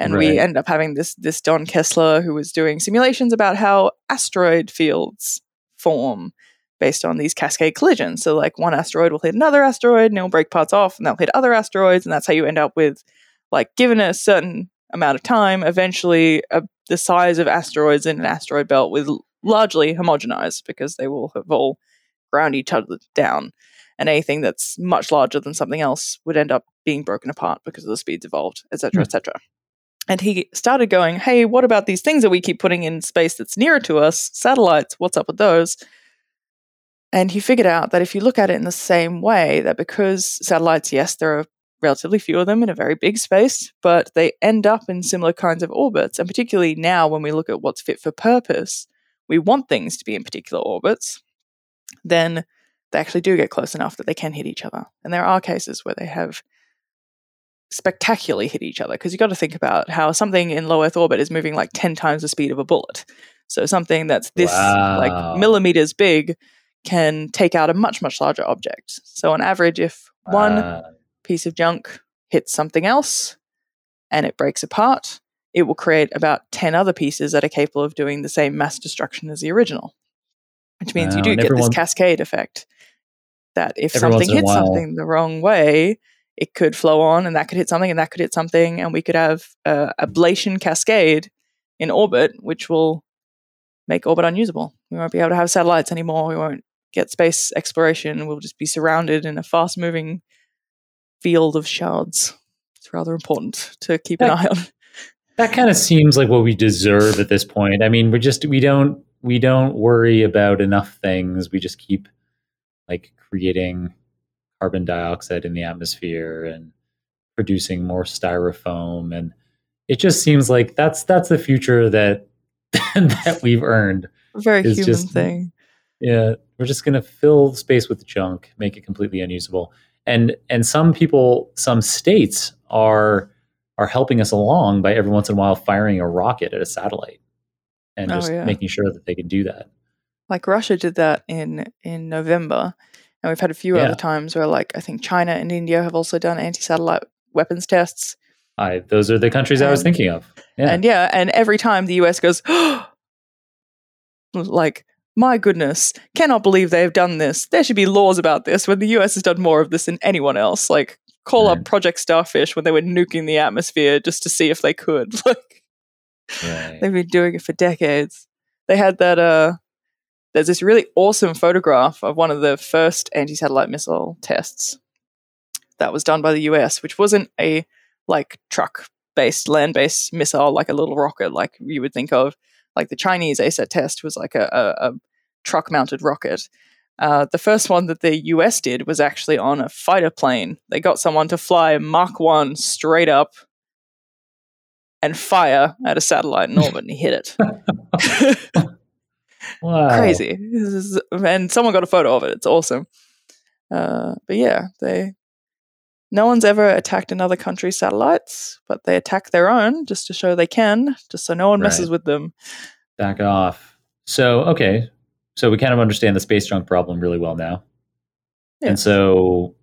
And Right. we ended up having this, this Don Kessler who was doing simulations about how asteroid fields form based on these cascade collisions. So, like, one asteroid will hit another asteroid and it'll break parts off and they'll hit other asteroids. And that's how you end up with, like, given a certain amount of time, eventually uh, the size of asteroids in an asteroid belt will largely homogenize because they will have all ground each other down. And anything that's much larger than something else would end up being broken apart because of the speeds involved, etc., et etc. And he started going, "Hey, what about these things that we keep putting in space that's nearer to us? Satellites. What's up with those?" And he figured out that if you look at it in the same way, that because satellites, yes, there are relatively few of them in a very big space, but they end up in similar kinds of orbits. And particularly now, when we look at what's fit for purpose, we want things to be in particular orbits, then they actually do get close enough that they can hit each other. And there are cases where they have spectacularly hit each other because you've got to think about how something in low Earth orbit is moving like 10 times the speed of a bullet. So something that's this Wow. like millimeters big can take out a much, much larger object. So on average, if one piece of junk hits something else and it breaks apart, it will create about 10 other pieces that are capable of doing the same mass destruction as the original. Which means Wow, you do and get this cascade effect that if Every something hits something the wrong way, it could flow on and that could hit something and that could hit something, and we could have a ablation cascade in orbit, which will make orbit unusable. We won't be able to have satellites anymore. We won't get space exploration. We'll just be surrounded in a fast moving field of shards. It's rather important to keep an eye on. that kind of seems like what we deserve at this point. I mean, we're just we don't we don't worry about enough things. We just keep like creating carbon dioxide in the atmosphere and producing more styrofoam and it just seems like that's that's the future that (laughs) that we've earned. Very human just- thing. Yeah, we're just going to fill space with junk, make it completely unusable. And and some people, some states are are helping us along by every once in a while firing a rocket at a satellite and Oh, just yeah. making sure that they can do that. Like Russia did that in in November, and we've had a few Yeah. other times where like I think China and India have also done anti-satellite weapons tests. I those are the countries I was thinking of. Yeah. And yeah, and every time the US goes, (gasps) like, my goodness, cannot believe they've done this. There should be laws about this when the US has done more of this than anyone else. Like, call Right. up Project Starfish when they were nuking the atmosphere just to see if they could. (laughs) Like, right. they've been doing it for decades. They had that, uh, there's this really awesome photograph of one of the first anti satellite missile tests that was done by the US, which wasn't a like truck based, land based missile, like a little rocket, like you would think of. Like the Chinese ASAT test was like a, a, a truck mounted rocket. Uh, the first one that the US did was actually on a fighter plane. They got someone to fly Mach 1 straight up and fire at a satellite in (laughs) orbit, and he hit it. (laughs) wow. crazy. Is- and someone got a photo of it. It's awesome. Uh, but yeah, they. No one's ever attacked another country's satellites, but they attack their own just to show they can, just so no one messes Right. with them. Back off. So okay, so we kind of understand the space junk problem really well now. Yeah. And so,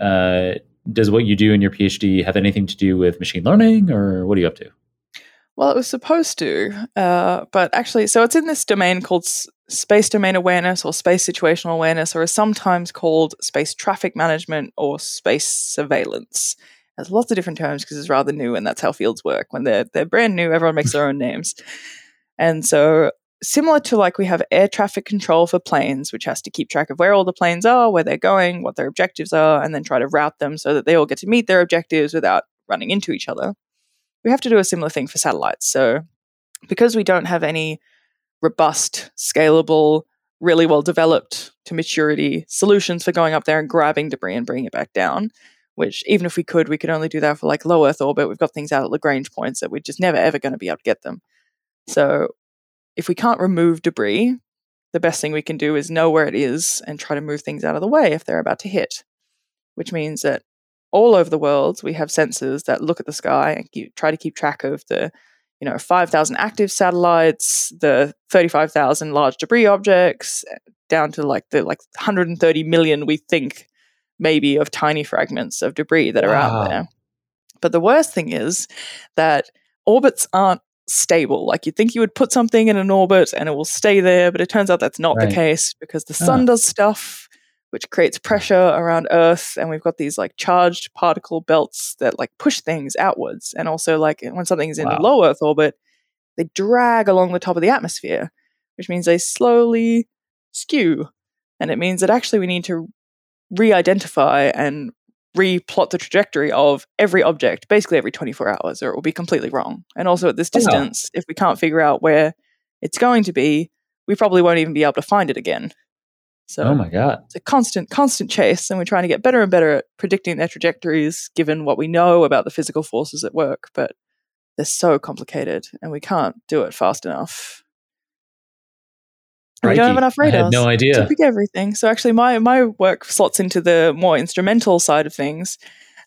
uh, does what you do in your PhD have anything to do with machine learning, or what are you up to? Well, it was supposed to, uh, but actually, so it's in this domain called s- space domain awareness or space situational awareness, or is sometimes called space traffic management or space surveillance. There's lots of different terms because it's rather new, and that's how fields work. When they're they're brand new, everyone makes their own names, and so similar to like we have air traffic control for planes, which has to keep track of where all the planes are, where they're going, what their objectives are, and then try to route them so that they all get to meet their objectives without running into each other. We have to do a similar thing for satellites. So, because we don't have any robust, scalable, really well developed to maturity solutions for going up there and grabbing debris and bringing it back down, which even if we could, we could only do that for like low Earth orbit. We've got things out at Lagrange points that we're just never ever going to be able to get them. So, if we can't remove debris, the best thing we can do is know where it is and try to move things out of the way if they're about to hit, which means that all over the world we have sensors that look at the sky and keep, try to keep track of the you know 5000 active satellites the 35000 large debris objects down to like the like 130 million we think maybe of tiny fragments of debris that are Wow. out there but the worst thing is that orbits aren't stable like you'd think you would put something in an orbit and it will stay there but it turns out that's not Right. the case because the sun Ah. does stuff which creates pressure around earth and we've got these like charged particle belts that like push things outwards and also like when something's in Wow. low earth orbit they drag along the top of the atmosphere which means they slowly skew and it means that actually we need to re-identify and replot the trajectory of every object basically every 24 hours or it will be completely wrong. And also at this Oh, distance if we can't figure out where it's going to be we probably won't even be able to find it again so Oh my god. it's a constant, constant chase, and we're trying to get better and better at predicting their trajectories given what we know about the physical forces at work. But they're so complicated, and we can't do it fast enough. We don't have enough I radars had no idea to pick everything. So actually, my my work slots into the more instrumental side of things.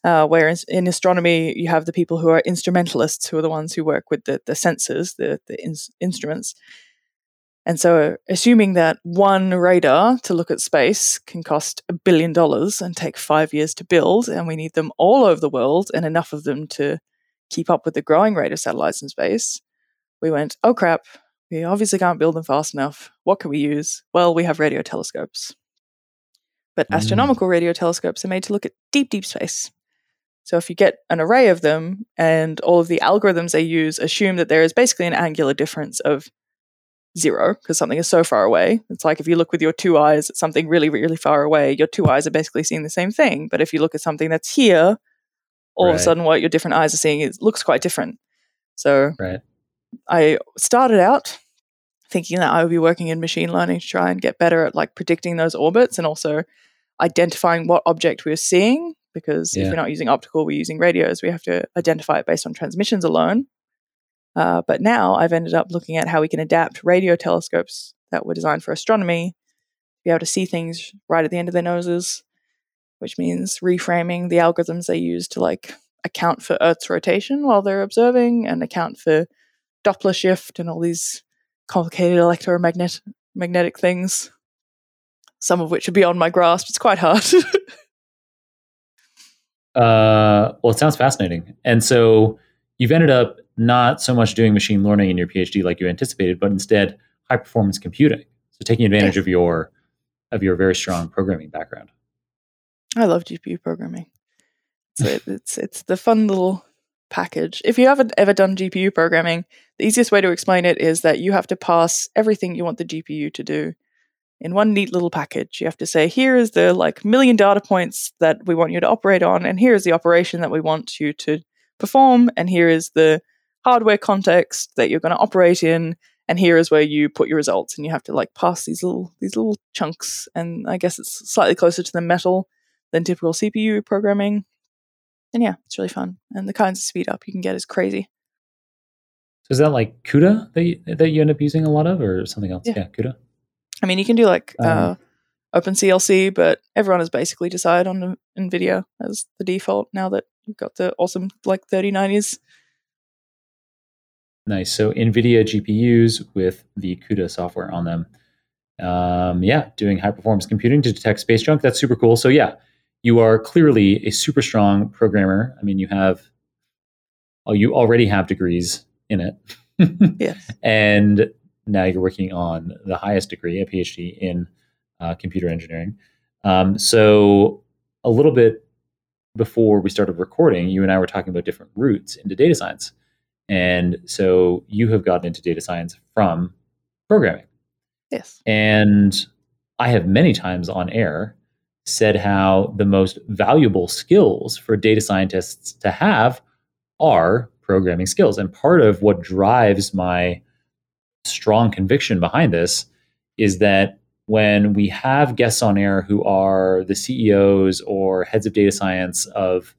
Uh, where in, in astronomy you have the people who are instrumentalists, who are the ones who work with the, the sensors, the the ins- instruments. And so, assuming that one radar to look at space can cost a billion dollars and take five years to build, and we need them all over the world and enough of them to keep up with the growing rate of satellites in space, we went, oh crap, we obviously can't build them fast enough. What can we use? Well, we have radio telescopes. But Mm. astronomical radio telescopes are made to look at deep, deep space. So if you get an array of them and all of the algorithms they use assume that there is basically an angular difference of zero because something is so far away. It's like if you look with your two eyes at something really, really far away, your two eyes are basically seeing the same thing. But if you look at something that's here, all of a sudden what your different eyes are seeing is looks quite different. So Right. I started out thinking that I would be working in machine learning to try and get better at like predicting those orbits and also identifying what object we are seeing. Because Yeah. if we're not using optical, we're using radios. We have to identify it based on transmissions alone. Uh, but now I've ended up looking at how we can adapt radio telescopes that were designed for astronomy, be able to see things right at the end of their noses, which means reframing the algorithms they use to like account for Earth's rotation while they're observing and account for Doppler shift and all these complicated electromagnetic magnetic things. Some of which are beyond my grasp. It's quite hard. (laughs) Uh, well, it sounds fascinating. And so you've ended up not so much doing machine learning in your PhD like you anticipated, but instead high performance computing. So taking advantage of your of your very strong programming background. I love GPU programming. So it, it's it's the fun little package. If you haven't ever done GPU programming, the easiest way to explain it is that you have to pass everything you want the GPU to do in one neat little package. You have to say, here is the like million data points that we want you to operate on, and here is the operation that we want you to perform, and here is the hardware context that you're going to operate in, and here is where you put your results. And you have to like pass these little these little chunks. And I guess it's slightly closer to the metal than typical CPU programming. And yeah, it's really fun. And the kinds of speed up you can get is crazy. So is that like CUDA that you, that you end up using a lot of, or something else? Yeah. Yeah, CUDA. I mean, you can do like Um, uh, OpenCLC, but everyone has basically decided on NVIDIA as the default now that you've got the awesome like 3090s. Nice. So NVIDIA GPUs with the CUDA software on them. Um, yeah, doing high performance computing to detect space junk. That's super cool. So yeah, you are clearly a super strong programmer. I mean, you have, oh, you already have degrees in it. (laughs) Yes. and now you're working on the highest degree, a PhD in uh, computer engineering. Um, so, a little bit before we started recording, you and I were talking about different routes into data science. And so, you have gotten into data science from programming. Yes. And I have many times on air said how the most valuable skills for data scientists to have are programming skills. And part of what drives my strong conviction behind this is that when we have guests on air who are the CEOs or heads of data science of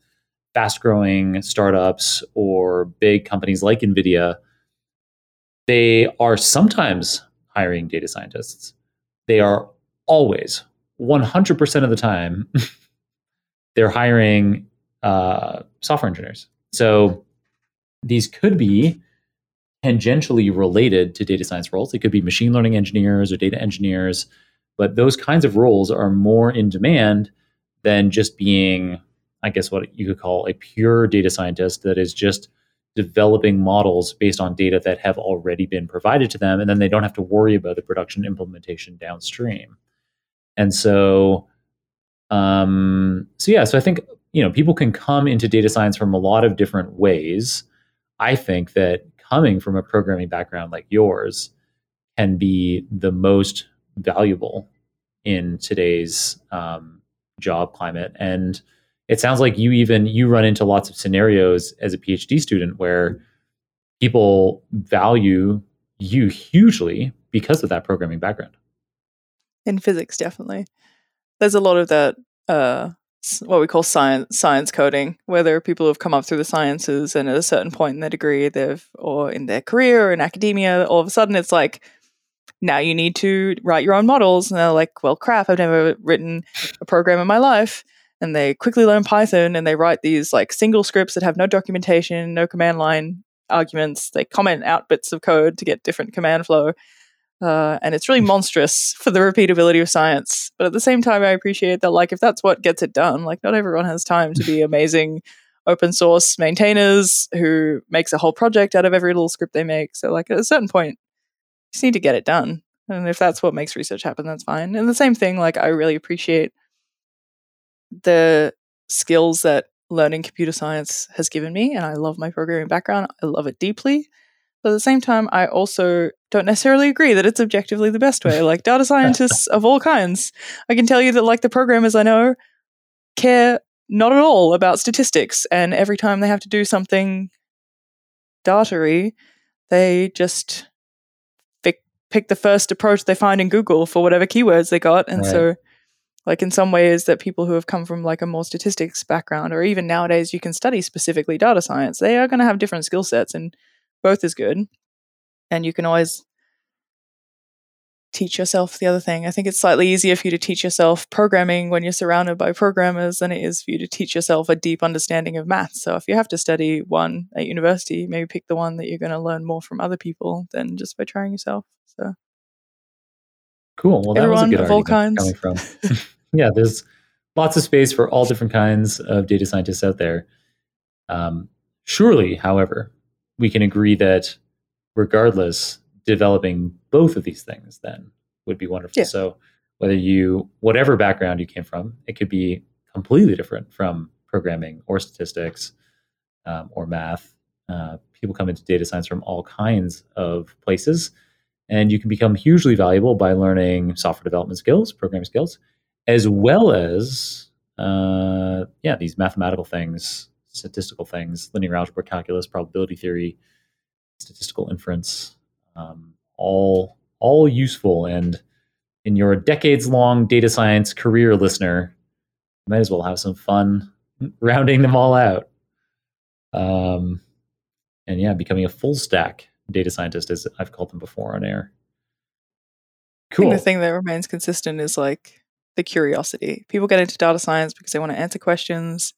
fast growing startups or big companies like NVIDIA, they are sometimes hiring data scientists. They are always, 100% of the time, (laughs) they're hiring uh, software engineers. So these could be tangentially related to data science roles. They could be machine learning engineers or data engineers, but those kinds of roles are more in demand than just being, I guess, what you could call a pure data scientist that is just developing models based on data that have already been provided to them, and then they don't have to worry about the production implementation downstream. And so, um, so yeah, so I think you know people can come into data science from a lot of different ways. I think that coming from a programming background like yours can be the most valuable in today's um, job climate and it sounds like you even you run into lots of scenarios as a phd student where people value you hugely because of that programming background In physics, definitely. There's a lot of that, uh, what we call science science coding, where there are people who have come up through the sciences, and at a certain point in their degree, they've or in their career or in academia, all of a sudden it's like, now you need to write your own models, and they're like, well, crap, I've never written a program in my life. And they quickly learn Python, and they write these like single scripts that have no documentation, no command line arguments. They comment out bits of code to get different command flow. Uh, and it's really monstrous (laughs) for the repeatability of science. But at the same time, I appreciate that, like, if that's what gets it done, like, not everyone has time to be (laughs) amazing open source maintainers who makes a whole project out of every little script they make. So, like, at a certain point, you just need to get it done. And if that's what makes research happen, that's fine. And the same thing, like, I really appreciate the skills that learning computer science has given me. And I love my programming background, I love it deeply. But at the same time, I also don't necessarily agree that it's objectively the best way. Like data scientists of all kinds, I can tell you that like the programmers I know care not at all about statistics, and every time they have to do something datery, they just fi- pick the first approach they find in Google for whatever keywords they got. And Right. so, like, in some ways, that people who have come from like a more statistics background, or even nowadays, you can study specifically data science, they are going to have different skill sets, and both is good. And you can always teach yourself the other thing. I think it's slightly easier for you to teach yourself programming when you're surrounded by programmers than it is for you to teach yourself a deep understanding of math. So if you have to study one at university, maybe pick the one that you're going to learn more from other people than just by trying yourself. So Cool. Well, that was a good of all kinds. coming from. (laughs) yeah, there's lots of space for all different kinds of data scientists out there. Um, surely, however, we can agree that regardless, developing both of these things then would be wonderful. Yeah. So, whether you, whatever background you came from, it could be completely different from programming or statistics um, or math. Uh, people come into data science from all kinds of places and you can become hugely valuable by learning software development skills, programming skills, as well as uh, yeah, these mathematical things, statistical things, linear algebra, calculus, probability theory, statistical inference, um, all all useful. And in your decades-long data science career, listener, might as well have some fun rounding them all out. Um, and yeah, becoming a full stack data scientist, as I've called them before on air. Cool. the thing that remains consistent is like the curiosity. People get into data science because they want to answer questions.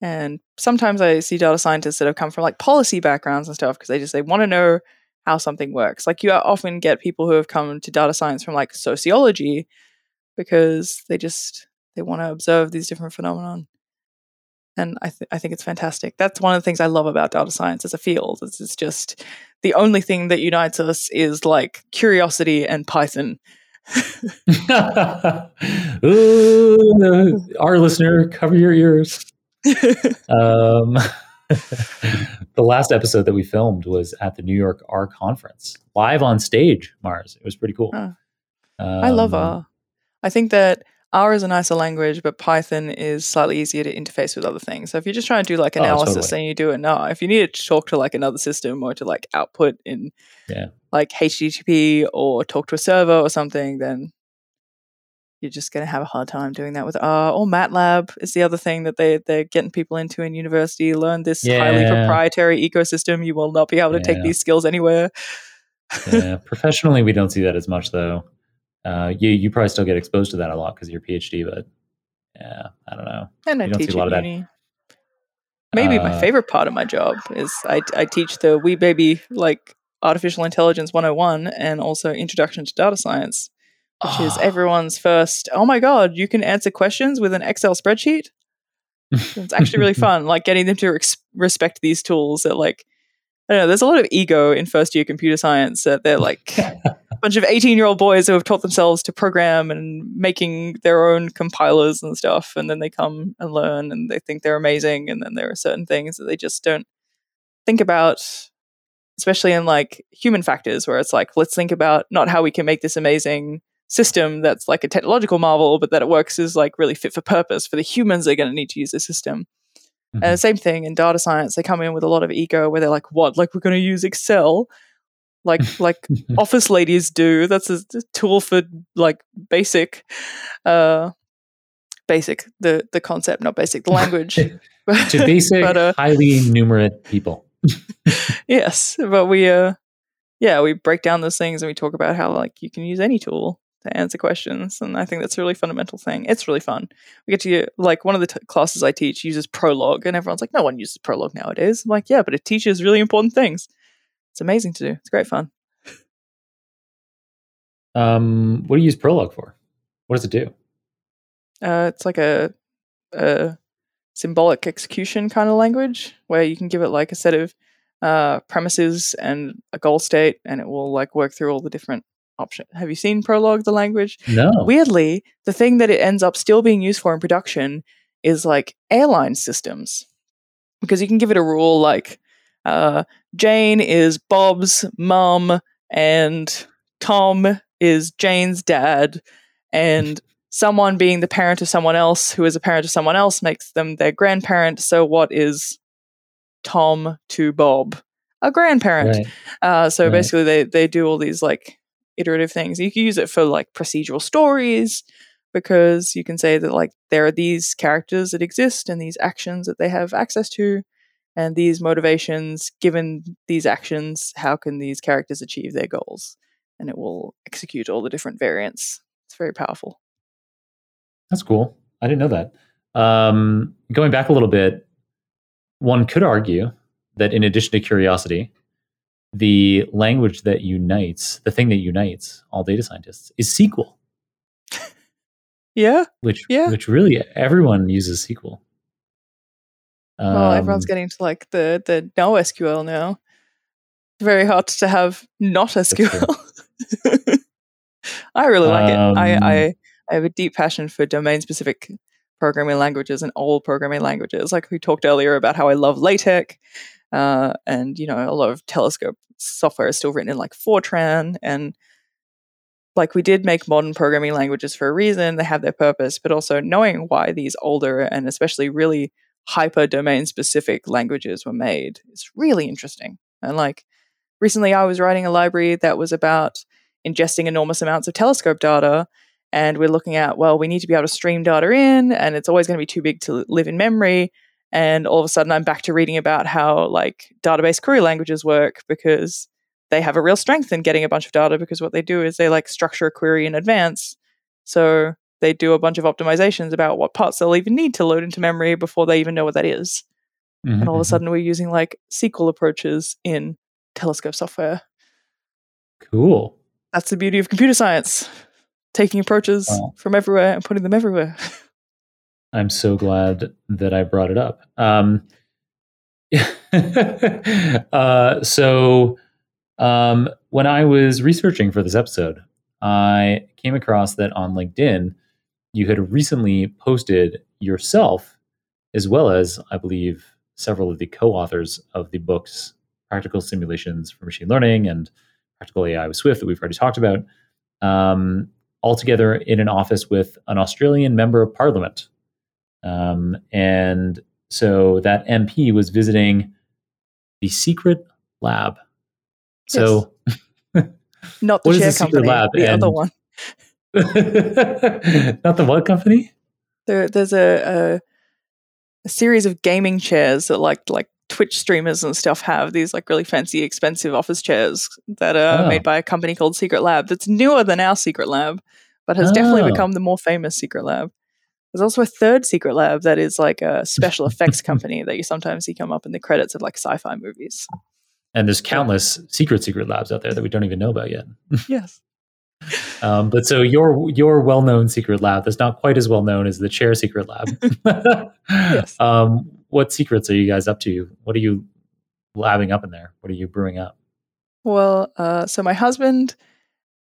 And sometimes I see data scientists that have come from like policy backgrounds and stuff because they just they want to know how something works. Like you often get people who have come to data science from like sociology because they just they want to observe these different phenomenon. And I, th- I think it's fantastic. That's one of the things I love about data science as a field. It's, it's just the only thing that unites us is like curiosity and Python. (laughs) Ooh, our listener, cover your ears. (laughs) Um, (laughs) the last episode that we filmed was at the New York R conference, live on stage. Mars, it was pretty cool. Oh. I love Um, R. I think that R is a nicer language, but Python is slightly easier to interface with other things. So if you're just trying to do like Oh, analysis totally. and you do it now, if you need to talk to like another system or to like output in Yeah. like HTTP or talk to a server or something, then you're just going to have a hard time doing that with R. Or MATLAB is the other thing that they, they're getting people into in university. Learn this highly proprietary ecosystem. You will not be able to take these skills anywhere. yeah, professionally, we don't see that as much, though. Uh, you you probably still get exposed to that a lot because of your PhD, but yeah, I don't know. And I You don't see teach a lot at of that. uni. Maybe my Uh, favorite part of my job is I, I teach the wee baby like artificial intelligence 101 and also introduction to data science, which is Ah. everyone's first. Oh my god, you can answer questions with an Excel spreadsheet. (laughs) It's actually really fun, like getting them to respect these tools. That like I don't know. There's a lot of ego in first year computer science that they're like bunch of 18 year old boys who have taught themselves to program and making their own compilers and stuff. And then they come and learn and they think they're amazing. And then there are certain things that they just don't think about, especially in like human factors, where it's like, let's think about not how we can make this amazing system that's like a technological marvel, but that it works is like really fit for purpose for the humans that are going to need to use the system. Mhm. And the same thing in data science, they come in with a lot of ego where they're like, what? Like, we're going to use Excel? Like, (laughs) like office ladies do. That's a, tool for like basic, uh, basic, the, the concept, not basic, the language. (laughs) to (laughs) basic, but, uh, highly numerate people. yes, but we, uh, yeah, we break down those things and we talk about how like you can use any tool to answer questions, and I think that's a really fundamental thing. It's really fun. We get to like one of the t- classes I teach uses Prolog, and everyone's like, "No one uses Prolog nowadays." I'm like, "Yeah, but it teaches really important things. It's amazing to do. It's great fun." Um, what do you use Prolog for? What does it do? Uh, it's like a, a symbolic execution kind of language where you can give it like a set of uh, premises and a goal state, and it will like work through all the different options. Have you seen Prolog, the language? No. Weirdly, the thing that it ends up still being used for in production is like airline systems. Because you can give it a rule like uh, Jane is Bob's mum and Tom is Jane's dad, and (laughs) someone being the parent of someone else who is a parent of someone else makes them their grandparent. So, what is Tom to Bob? A grandparent. Right. Uh, so Right. basically, they they do all these like iterative things. You can use it for like procedural stories because you can say that like there are these characters that exist and these actions that they have access to and these motivations given these actions how can these characters achieve their goals? And it will execute all the different variants. It's very powerful. That's cool. I didn't know that. Um, going back a little bit one could argue that in addition to curiosity the language that unites the thing that unites all data scientists is sql (laughs) yeah. Which yeah. which really everyone uses sql um, well, everyone's getting to like the the no SQL now. Very hard to have not SQL. (laughs) I really like um, it. I, I um I have a deep passion for domain specific programming languages and old programming languages. Like we talked earlier about how I love LaTeX, uh, and you know a lot of Telescope software is still written in like Fortran, and like we did make modern programming languages for a reason. They have their purpose, but also knowing why these older and especially really hyper domain specific languages were made. It's really interesting. And like recently, I was writing a library that was about ingesting enormous amounts of telescope data. And we're looking at, well, we need to be able to stream data in, and it's always going to be too big to live in memory. And all of a sudden, I'm back to reading about how like database query languages work because they have a real strength in getting a bunch of data because what they do is they like structure a query in advance. So they do a bunch of optimizations about what parts they'll even need to load into memory before they even know what that is. Mm-hmm. And all of a mm-hmm. sudden, we're using like SQL approaches in Telescope software. Cool. That's the beauty of computer science taking approaches wow. from everywhere and putting them everywhere. (laughs) I'm so glad that I brought it up. Um, (laughs) uh, so, um, when I was researching for this episode, I came across that on LinkedIn, you had recently posted yourself, as well as, I believe, several of the co authors of the books, Practical Simulations for Machine Learning and Practical AI with Swift, that we've already talked about, um, all together in an office with an Australian member of parliament. Um, and so that MP was visiting the secret lab. So, yes. (laughs) not the chair company, lab? the and, other one. (laughs) Not the what company? There, there's a, a, a series of gaming chairs that like like Twitch streamers and stuff have these like really fancy, expensive office chairs that are oh. made by a company called Secret Lab. That's newer than our Secret Lab, but has oh. definitely ah. become the more famous Secret Lab. There's also a third Secret Lab that is like a special effects (laughs) company that you sometimes see come up in the credits of like sci-fi movies. And there's countless secret secret labs out there that we don't even know about yet. (laughs) yes. Um, but so your your well known secret lab that's not quite as well known as the chair secret lab. (laughs) yes. (laughs) um, what secrets are you guys up to? What are you labbing up in there? What are you brewing up? Well, uh, so my husband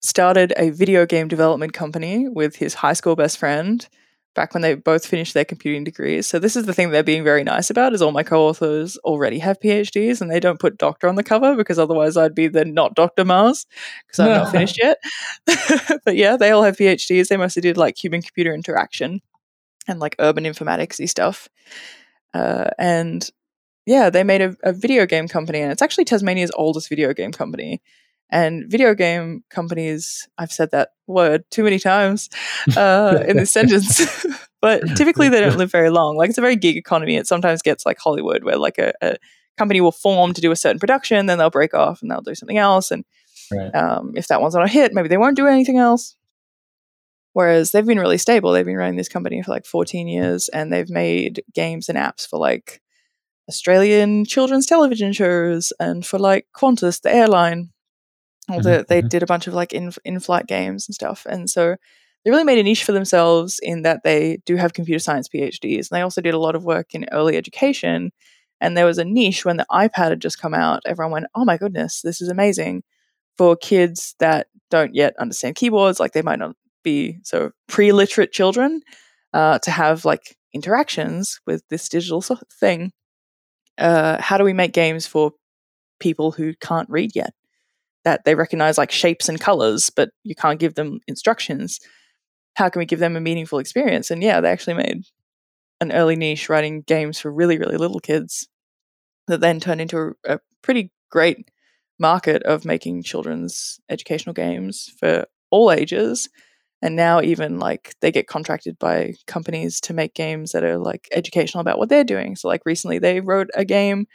started a video game development company with his high school best friend back when they both finished their computing degrees. So this is the thing they're being very nice about is all my co-authors already have PhDs and they don't put doctor on the cover because otherwise I'd be the not Dr. Mars because I'm not (laughs) finished yet. (laughs) but yeah, they all have PhDs. They mostly did like human computer interaction and like urban informatics stuff. Uh, and yeah, they made a, a video game company and it's actually Tasmania's oldest video game company. And video game companies, I've said that word too many times uh, in this sentence, (laughs) but typically they don't live very long. Like it's a very gig economy. It sometimes gets like Hollywood, where like a, a company will form to do a certain production, then they'll break off and they'll do something else. And right. um, if that one's not a hit, maybe they won't do anything else. Whereas they've been really stable. They've been running this company for like 14 years and they've made games and apps for like Australian children's television shows and for like Qantas, the airline, Mm-hmm, the, they mm-hmm. did a bunch of like in in flight games and stuff, and so they really made a niche for themselves in that they do have computer science PhDs, and they also did a lot of work in early education. And there was a niche when the iPad had just come out. Everyone went, "Oh my goodness, this is amazing!" For kids that don't yet understand keyboards, like they might not be so pre-literate children, uh, to have like interactions with this digital thing. Uh, how do we make games for people who can't read yet? That they recognize like shapes and colors, but you can't give them instructions. How can we give them a meaningful experience? And yeah, they actually made an early niche writing games for really, really little kids that then turned into a, a pretty great market of making children's educational games for all ages and now even like they get contracted by companies to make games that are like educational about what they're doing so like recently they wrote a game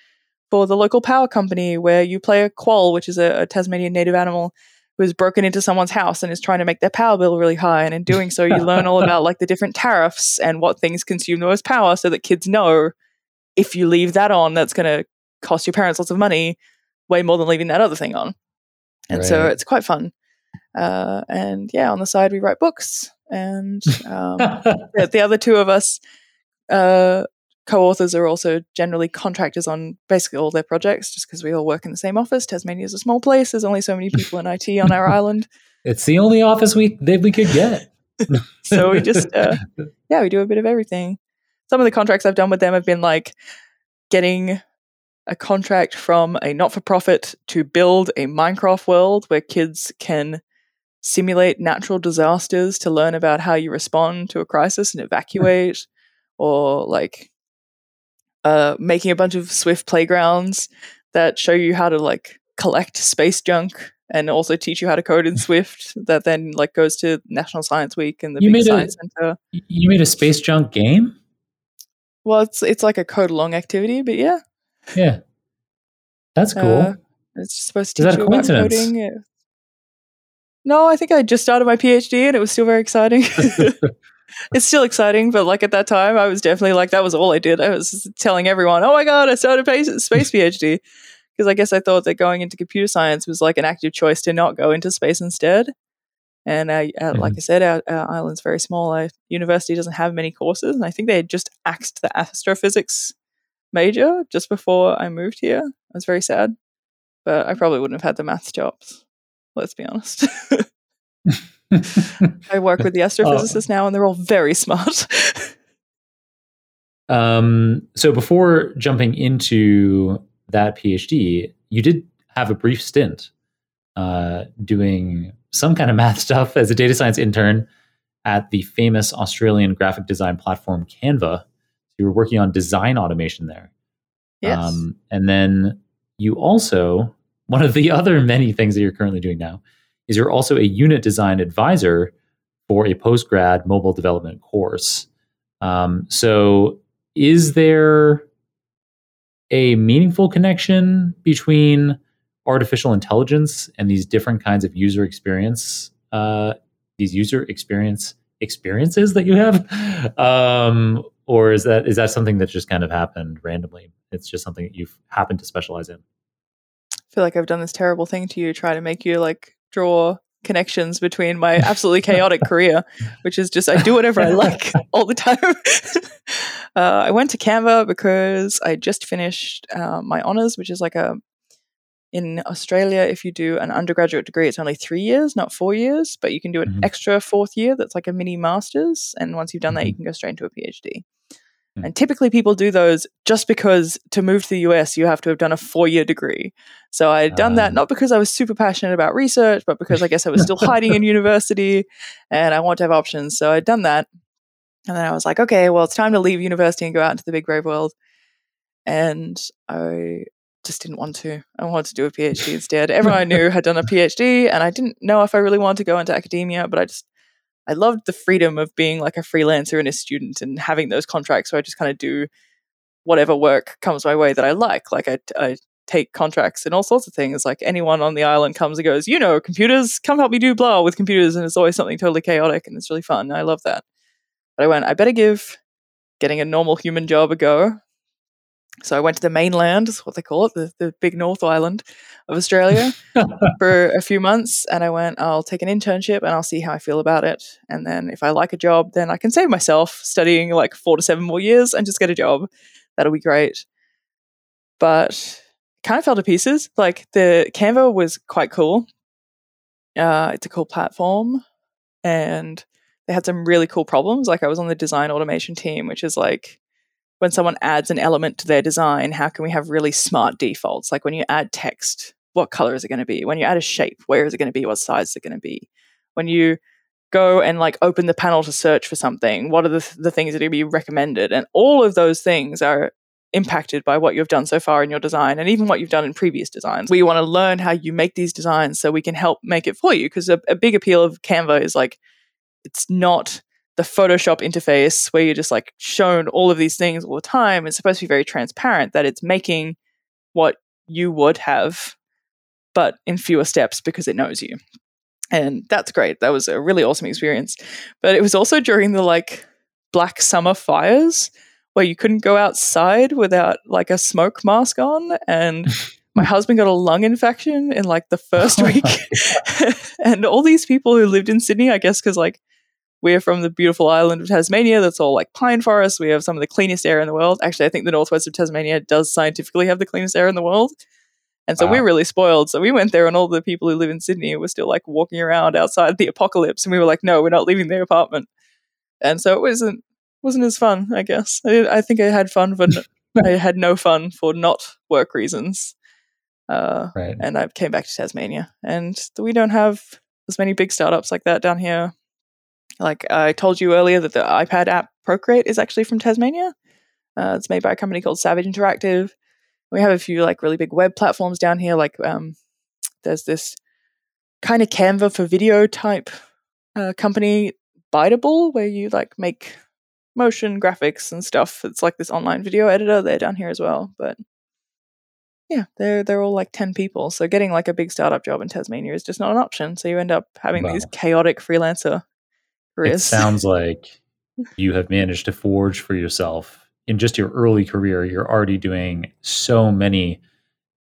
for the local power company where you play a quoll which is a, a tasmanian native animal who has broken into someone's house and is trying to make their power bill really high. And in doing so you learn all about like the different tariffs and what things consume the most power so that kids know if you leave that on that's going to cost your parents lots of money way more than leaving that other thing on. And right. so it's quite fun. Uh, and yeah, on the side we write books, and (laughs) um, the, the, other two of us uh, co-authors are also generally contractors on basically all their projects, just because we all work in the same office. Tasmania is a small place; there's only so many people in IT on our (laughs) island. It's the only office we that we could get. (laughs) so we just uh, yeah, we do a bit of everything. Some of the contracts I've done with them have been like getting a contract from a not for profit to build a Minecraft world where kids can simulate natural disasters to learn about how you respond to a crisis and evacuate, or like uh, making a bunch of Swift playgrounds that show you how to like collect space junk and also teach you how to code in (laughs) Swift. That then like goes to National Science Week and the you big science a, center. You made a space junk game. Well, it's it's like a code along activity, but yeah. Yeah, that's cool. Uh, it's supposed to teach you about coding. No, I think I just started my PhD and it was still very exciting. (laughs) (laughs) it's still exciting, but like at that time, I was definitely like, that was all I did. I was telling everyone, oh my God, I started a space (laughs) PhD. Because I guess I thought that going into computer science was like an active choice to not go into space instead. And I, uh, mm-hmm. like I said, our, our, island's very small. Our university doesn't have many courses. And I think they had just axed the astrophysics major just before I moved here. I was very sad. But I probably wouldn't have had the math jobs. Let's be honest. (laughs) I work with the (laughs) astrophysicists oh. now, and they're all very smart. (laughs) um, so before jumping into that PhD, you did have a brief stint uh, doing some kind of math (laughs) stuff as a data science intern at the famous Australian graphic design platform Canva. You were working on design automation there. Yes. Um, and then you also one of the other many things that you're currently doing now is you're also a unit design advisor for a post grad mobile development course. Um, so, is there a meaningful connection between artificial intelligence and these different kinds of user experience, uh, these user experience experiences that you have, (laughs) um, or is that is that something that just kind of happened randomly? It's just something that you've happened to specialize in I feel like I've done this terrible thing to you, try to make you like draw connections between my absolutely chaotic career, which is just I do whatever I (laughs) like (laughs) all the time. (laughs) uh, I went to Canva because I just finished uh, my honors, which is like a in Australia, if you do an undergraduate degree, it's only three years, not four years, but you can do an mm-hmm. extra fourth year that's like a mini master's. And once you've done that, you mm-hmm. can go straight into a PhD. Mm. And typically people do those just because to move to the US, you have to have done a four year degree. So I had done that ah. not because I was super passionate about research, but because I guess I was still hiding in (laughs) university and I want to have options. So I'd done that. And then I was like, okay, well, it's time to leave university and go out into the big brave world. And I just didn't want to. I wanted to do a PhD (laughs) instead. Everyone I knew had done a PhD, and I didn't know if I really wanted to go into academia, but I just I loved the freedom of being like a freelancer and a student and having those contracts where I just kind of do whatever work comes my way that I like. Like I, I take contracts and all sorts of things. Like anyone on the island comes and goes, you know, computers, come help me do blah with computers. And it's always something totally chaotic and it's really fun. I love that. But I went, I better give getting a normal human job a go. So I went to the mainland, is what they call it, the, the big North Island of Australia (laughs) for a few months. And I went, I'll take an internship and I'll see how I feel about it. And then if I like a job, then I can save myself studying like four to seven more years and just get a job. That'll be great. But kind of fell to pieces. Like the Canva was quite cool. Uh, it's a cool platform and they had some really cool problems. Like I was on the design automation team, which is like when someone adds an element to their design, how can we have really smart defaults? Like when you add text, what color is it going to be? When you add a shape, where is it going to be? What size is it going to be? When you go and like open the panel to search for something, what are the, the things that are going to be recommended? And all of those things are impacted by what you've done so far in your design and even what you've done in previous designs. We want to learn how you make these designs so we can help make it for you. Because a, a big appeal of Canva is like, it's not the Photoshop interface where you're just like shown all of these things all the time. It's supposed to be very transparent that it's making what you would have, but in fewer steps because it knows you. And that's great. That was a really awesome experience. But it was also during the like black summer fires where you couldn't go outside without like a smoke mask on and (laughs) my husband got a lung infection in like the first (laughs) week (laughs) and all these people who lived in sydney i guess because like we're from the beautiful island of tasmania that's all like pine forests we have some of the cleanest air in the world actually i think the northwest of tasmania does scientifically have the cleanest air in the world and so wow. we're really spoiled so we went there and all the people who live in sydney were still like walking around outside the apocalypse and we were like no we're not leaving the apartment and so it wasn't wasn't as fun. I guess I, I think I had fun, but (laughs) I had no fun for not work reasons. Uh, right. And I came back to Tasmania, and we don't have as many big startups like that down here. Like I told you earlier, that the iPad app Procreate is actually from Tasmania. Uh, it's made by a company called Savage Interactive. We have a few like really big web platforms down here. Like um, there's this kind of Canva for video type uh, company, Biteable, where you like make motion graphics and stuff. It's like this online video editor. They're down here as well, but yeah, they're they're all like ten people. So getting like a big startup job in Tasmania is just not an option. So you end up having wow. these chaotic freelancer careers. It (laughs) sounds like you have managed to forge for yourself in just your early career. You're already doing so many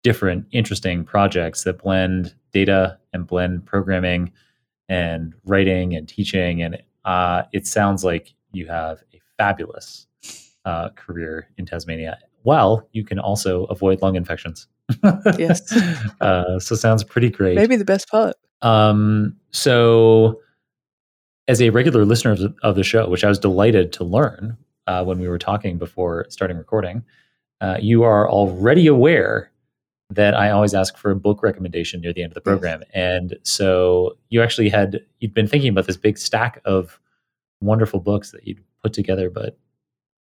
different interesting projects that blend data and blend programming and writing and teaching and uh, it sounds like you have a fabulous uh, career in Tasmania. Well, you can also avoid lung infections. (laughs) yes. Uh, so sounds pretty great. Maybe the best part. Um, so, as a regular listener of the, of the, show, which I was delighted to learn uh, when we were talking before starting recording, uh, you are already aware that I always ask for a book recommendation near the end of the program. Yes. And so you actually had you'd been thinking about this big stack of wonderful books that you'd put together, but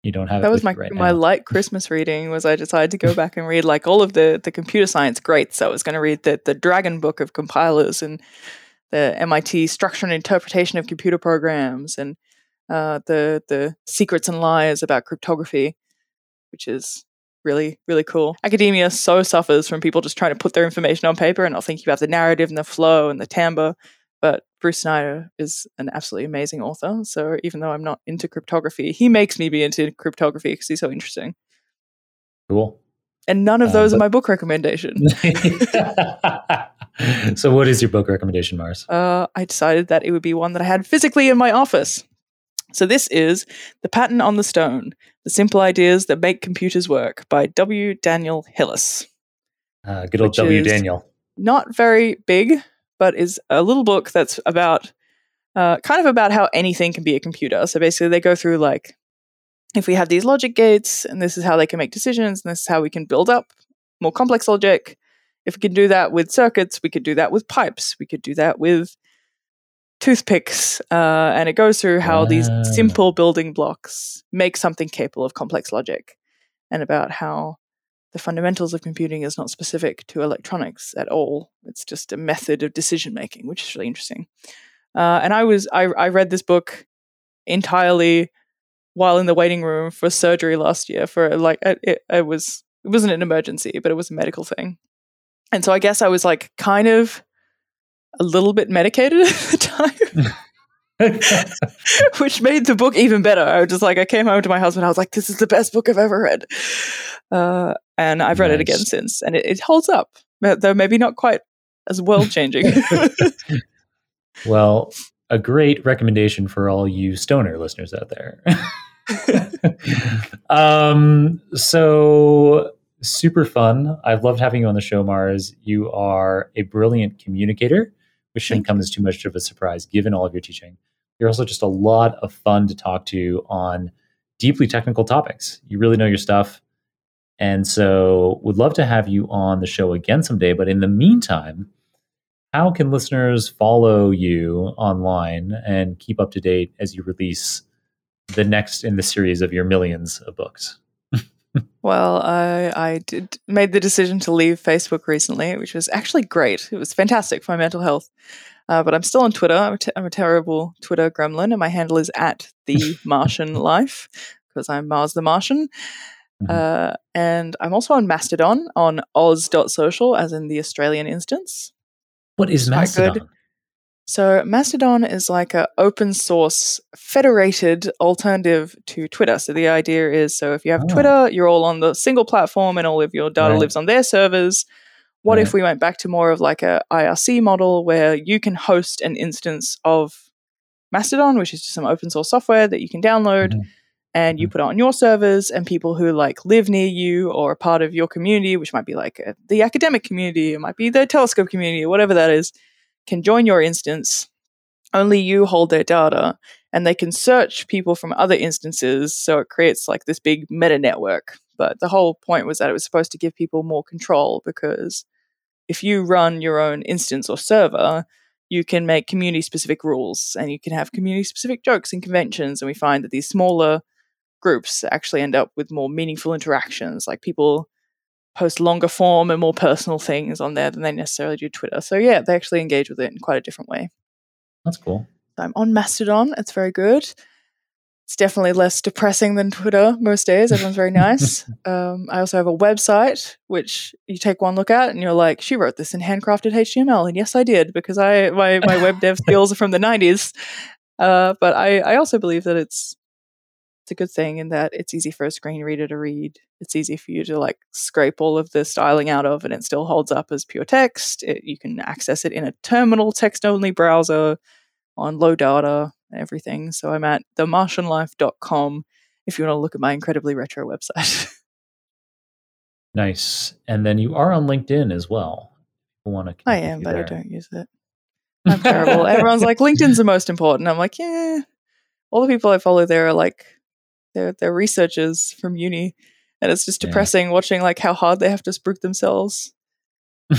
you don't have that was my right my light Christmas reading was I decided to go (laughs) back and read like all of the the computer science greats. So I was going to read the the Dragon Book of compilers and the MIT Structure and Interpretation of Computer Programs and uh, the the Secrets and Lies about cryptography, which is really really cool. Academia so suffers from people just trying to put their information on paper and not thinking about the narrative and the flow and the timbre. But Bruce Schneier is an absolutely amazing author. So even though I'm not into cryptography, he makes me be into cryptography because he's so interesting. Cool. And none of uh, those uh, but- are my book recommendation. (laughs) so, what is your book recommendation, Mars? Uh, I decided that it would be one that I had physically in my office. So, this is The Pattern on the Stone The Simple Ideas That Make Computers Work by W. Daniel Hillis. Uh, good old W. Daniel. Not very big, but is a little book that's about uh, kind of about how anything can be a computer. So basically, they go through like if we have these logic gates, and this is how they can make decisions, and this is how we can build up more complex logic. If we can do that with circuits, we could do that with pipes. We could do that with toothpicks, uh, and it goes through how these simple building blocks make something capable of complex logic, and about how the fundamentals of computing is not specific to electronics at all. It's just a method of decision making, which is really interesting. Uh, and I was I, I read this book entirely while in the waiting room for surgery last year. For like it, it was it wasn't an emergency, but it was a medical thing. And so I guess I was like kind of a little bit medicated (laughs) at the time. (laughs) which made the book even better. I was just like, I came home to my husband. I was like, this is the best book I've ever read. Uh, and I've read nice. it again since, and it, it, holds up, though maybe not quite as world changing. (laughs) well, a great recommendation for all you stoner listeners out there. (laughs) um, so super fun. I've loved having you on the show, Mars. You are a brilliant communicator, which shouldn't come as too much of a surprise given all of your teaching. You're also just a lot of fun to talk to on deeply technical topics. You really know your stuff. And so would love to have you on the show again someday. But in the meantime, how can listeners follow you online and keep up to date as you release the next in the series of your millions of books? (laughs) well, I I did made the decision to leave Facebook recently, which was actually great. It was fantastic for my mental health. Uh, but I'm still on Twitter. I'm a, t- I'm a terrible Twitter gremlin, and my handle is at the (laughs) Martian Life because I'm Mars the Martian. Mm-hmm. Uh, and I'm also on Mastodon on aus.social, as in the Australian instance. What is Mastodon? So Mastodon is like an open source federated alternative to Twitter. So the idea is so if you have oh. Twitter, you're all on the single platform and all of your data right. lives on their servers. What right. if we went back to more of like a IRC model where you can host an instance of Mastodon, which is just some open source software that you can download mm-hmm. and you mm-hmm. put it on your servers and people who like live near you or are part of your community, which might be like a, the academic community, it might be the telescope community, or whatever that is can join your instance. Only you hold their data, and they can search people from other instances. So it creates like this big meta network. But the whole point was that it was supposed to give people more control because if you run your own instance or server, you can make community specific rules and you can have community specific jokes and conventions. And we find that these smaller groups actually end up with more meaningful interactions. Like people post longer form and more personal things on there than they necessarily do Twitter. So yeah, they actually engage with it in quite a different way. That's cool. I'm on Mastodon. It's very good. It's definitely less depressing than Twitter most days. Everyone's very nice. (laughs) um, I also have a website which you take one look at and you're like, she wrote this in handcrafted HTML, and yes, I did because I my my web (laughs) dev skills are from the '90s. Uh, but I I also believe that it's it's a good thing in that it's easy for a screen reader to read. It's easy for you to like scrape all of the styling out of, and it still holds up as pure text. It, you can access it in a terminal text only browser on low data and everything. So I'm at themartianlife.com if you want to look at my incredibly retro website. (laughs) nice. And then you are on LinkedIn as well. want to I am, but there. I don't use it. I'm terrible. (laughs) Everyone's like, LinkedIn's the most important. I'm like, yeah. All the people I follow there are like they're they're researchers from uni, and it's just depressing yeah. watching like how hard they have to spruik themselves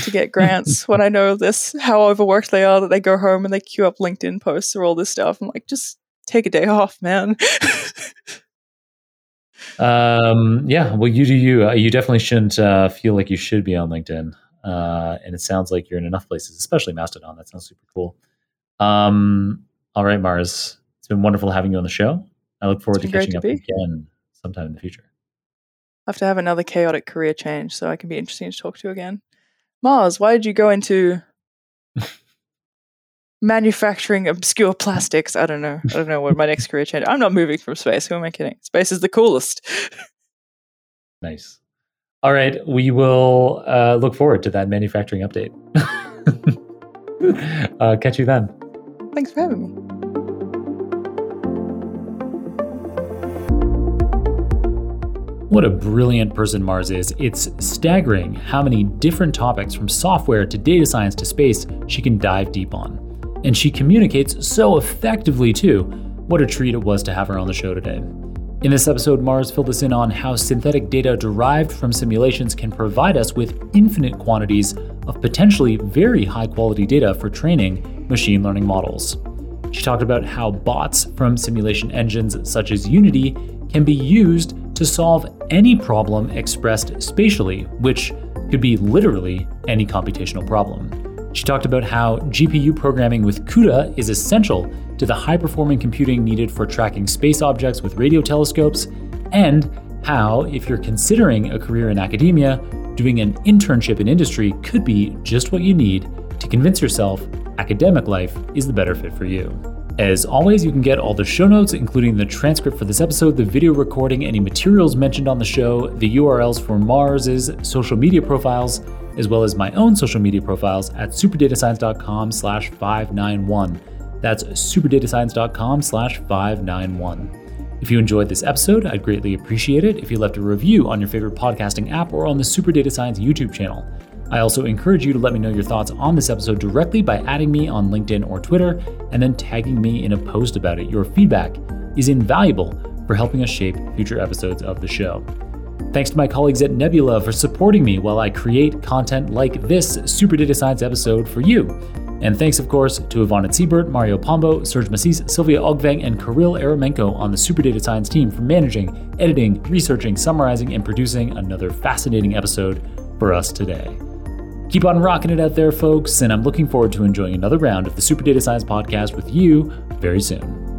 to get (laughs) grants. when I know this, how overworked they are, that they go home and they queue up LinkedIn posts or all this stuff. I'm like, just take a day (laughs) off, man. um, yeah, well, you do you. Uh, you definitely shouldn't uh, feel like you should be on LinkedIn. Uh, and it sounds like you're in enough places, especially Mastodon. That sounds super cool. Um, all right, Mars. It's been wonderful having you on the show. I look forward to catching to up be. again sometime in the future. I have to have another chaotic career change so I can be interesting to talk to again. Mars, why did you go into manufacturing obscure plastics? I don't know. I don't know what my next career change. I'm not moving from space. Who am I kidding? Space is the coolest. (laughs) nice. All right, we will uh, look forward to that manufacturing update. (laughs) uh, catch you then. Thanks for having me. What a brilliant person Mars is. It's staggering how many different topics from software to data science to space she can dive deep on. And she communicates so effectively too. What a treat it was to have her on the show today. In this episode, Mars filled us in on how synthetic data derived from simulations can provide us with infinite quantities of potentially very high quality data for training machine learning models. She talked about how bots from simulation engines such as Unity can be used to solve any problem expressed spatially, which could be literally any computational problem. She talked about how GPU programming with CUDA is essential to the high performing computing needed for tracking space objects with radio telescopes, and how, if you're considering a career in academia, doing an internship in industry could be just what you need to convince yourself academic life is the better fit for you. As always, you can get all the show notes, including the transcript for this episode, the video recording, any materials mentioned on the show, the URLs for Mars's social media profiles, as well as my own social media profiles at superdatascience.com slash 591. That's superdatascience.com slash 591. If you enjoyed this episode, I'd greatly appreciate it if you left a review on your favorite podcasting app or on the Super Data Science YouTube channel. I also encourage you to let me know your thoughts on this episode directly by adding me on LinkedIn or Twitter and then tagging me in a post about it. Your feedback is invaluable for helping us shape future episodes of the show. Thanks to my colleagues at Nebula for supporting me while I create content like this Super Data Science episode for you. And thanks, of course, to Ivana Zibert, Mario Pombo, Serg Masís, Sylvia Ogweng, and Kirill Eremenko on the Super Data Science team for managing, editing, researching, summarizing, and producing another fascinating episode for us today. Keep on rocking it out there, folks, and I'm looking forward to enjoying another round of the Super Data Science podcast with you very soon.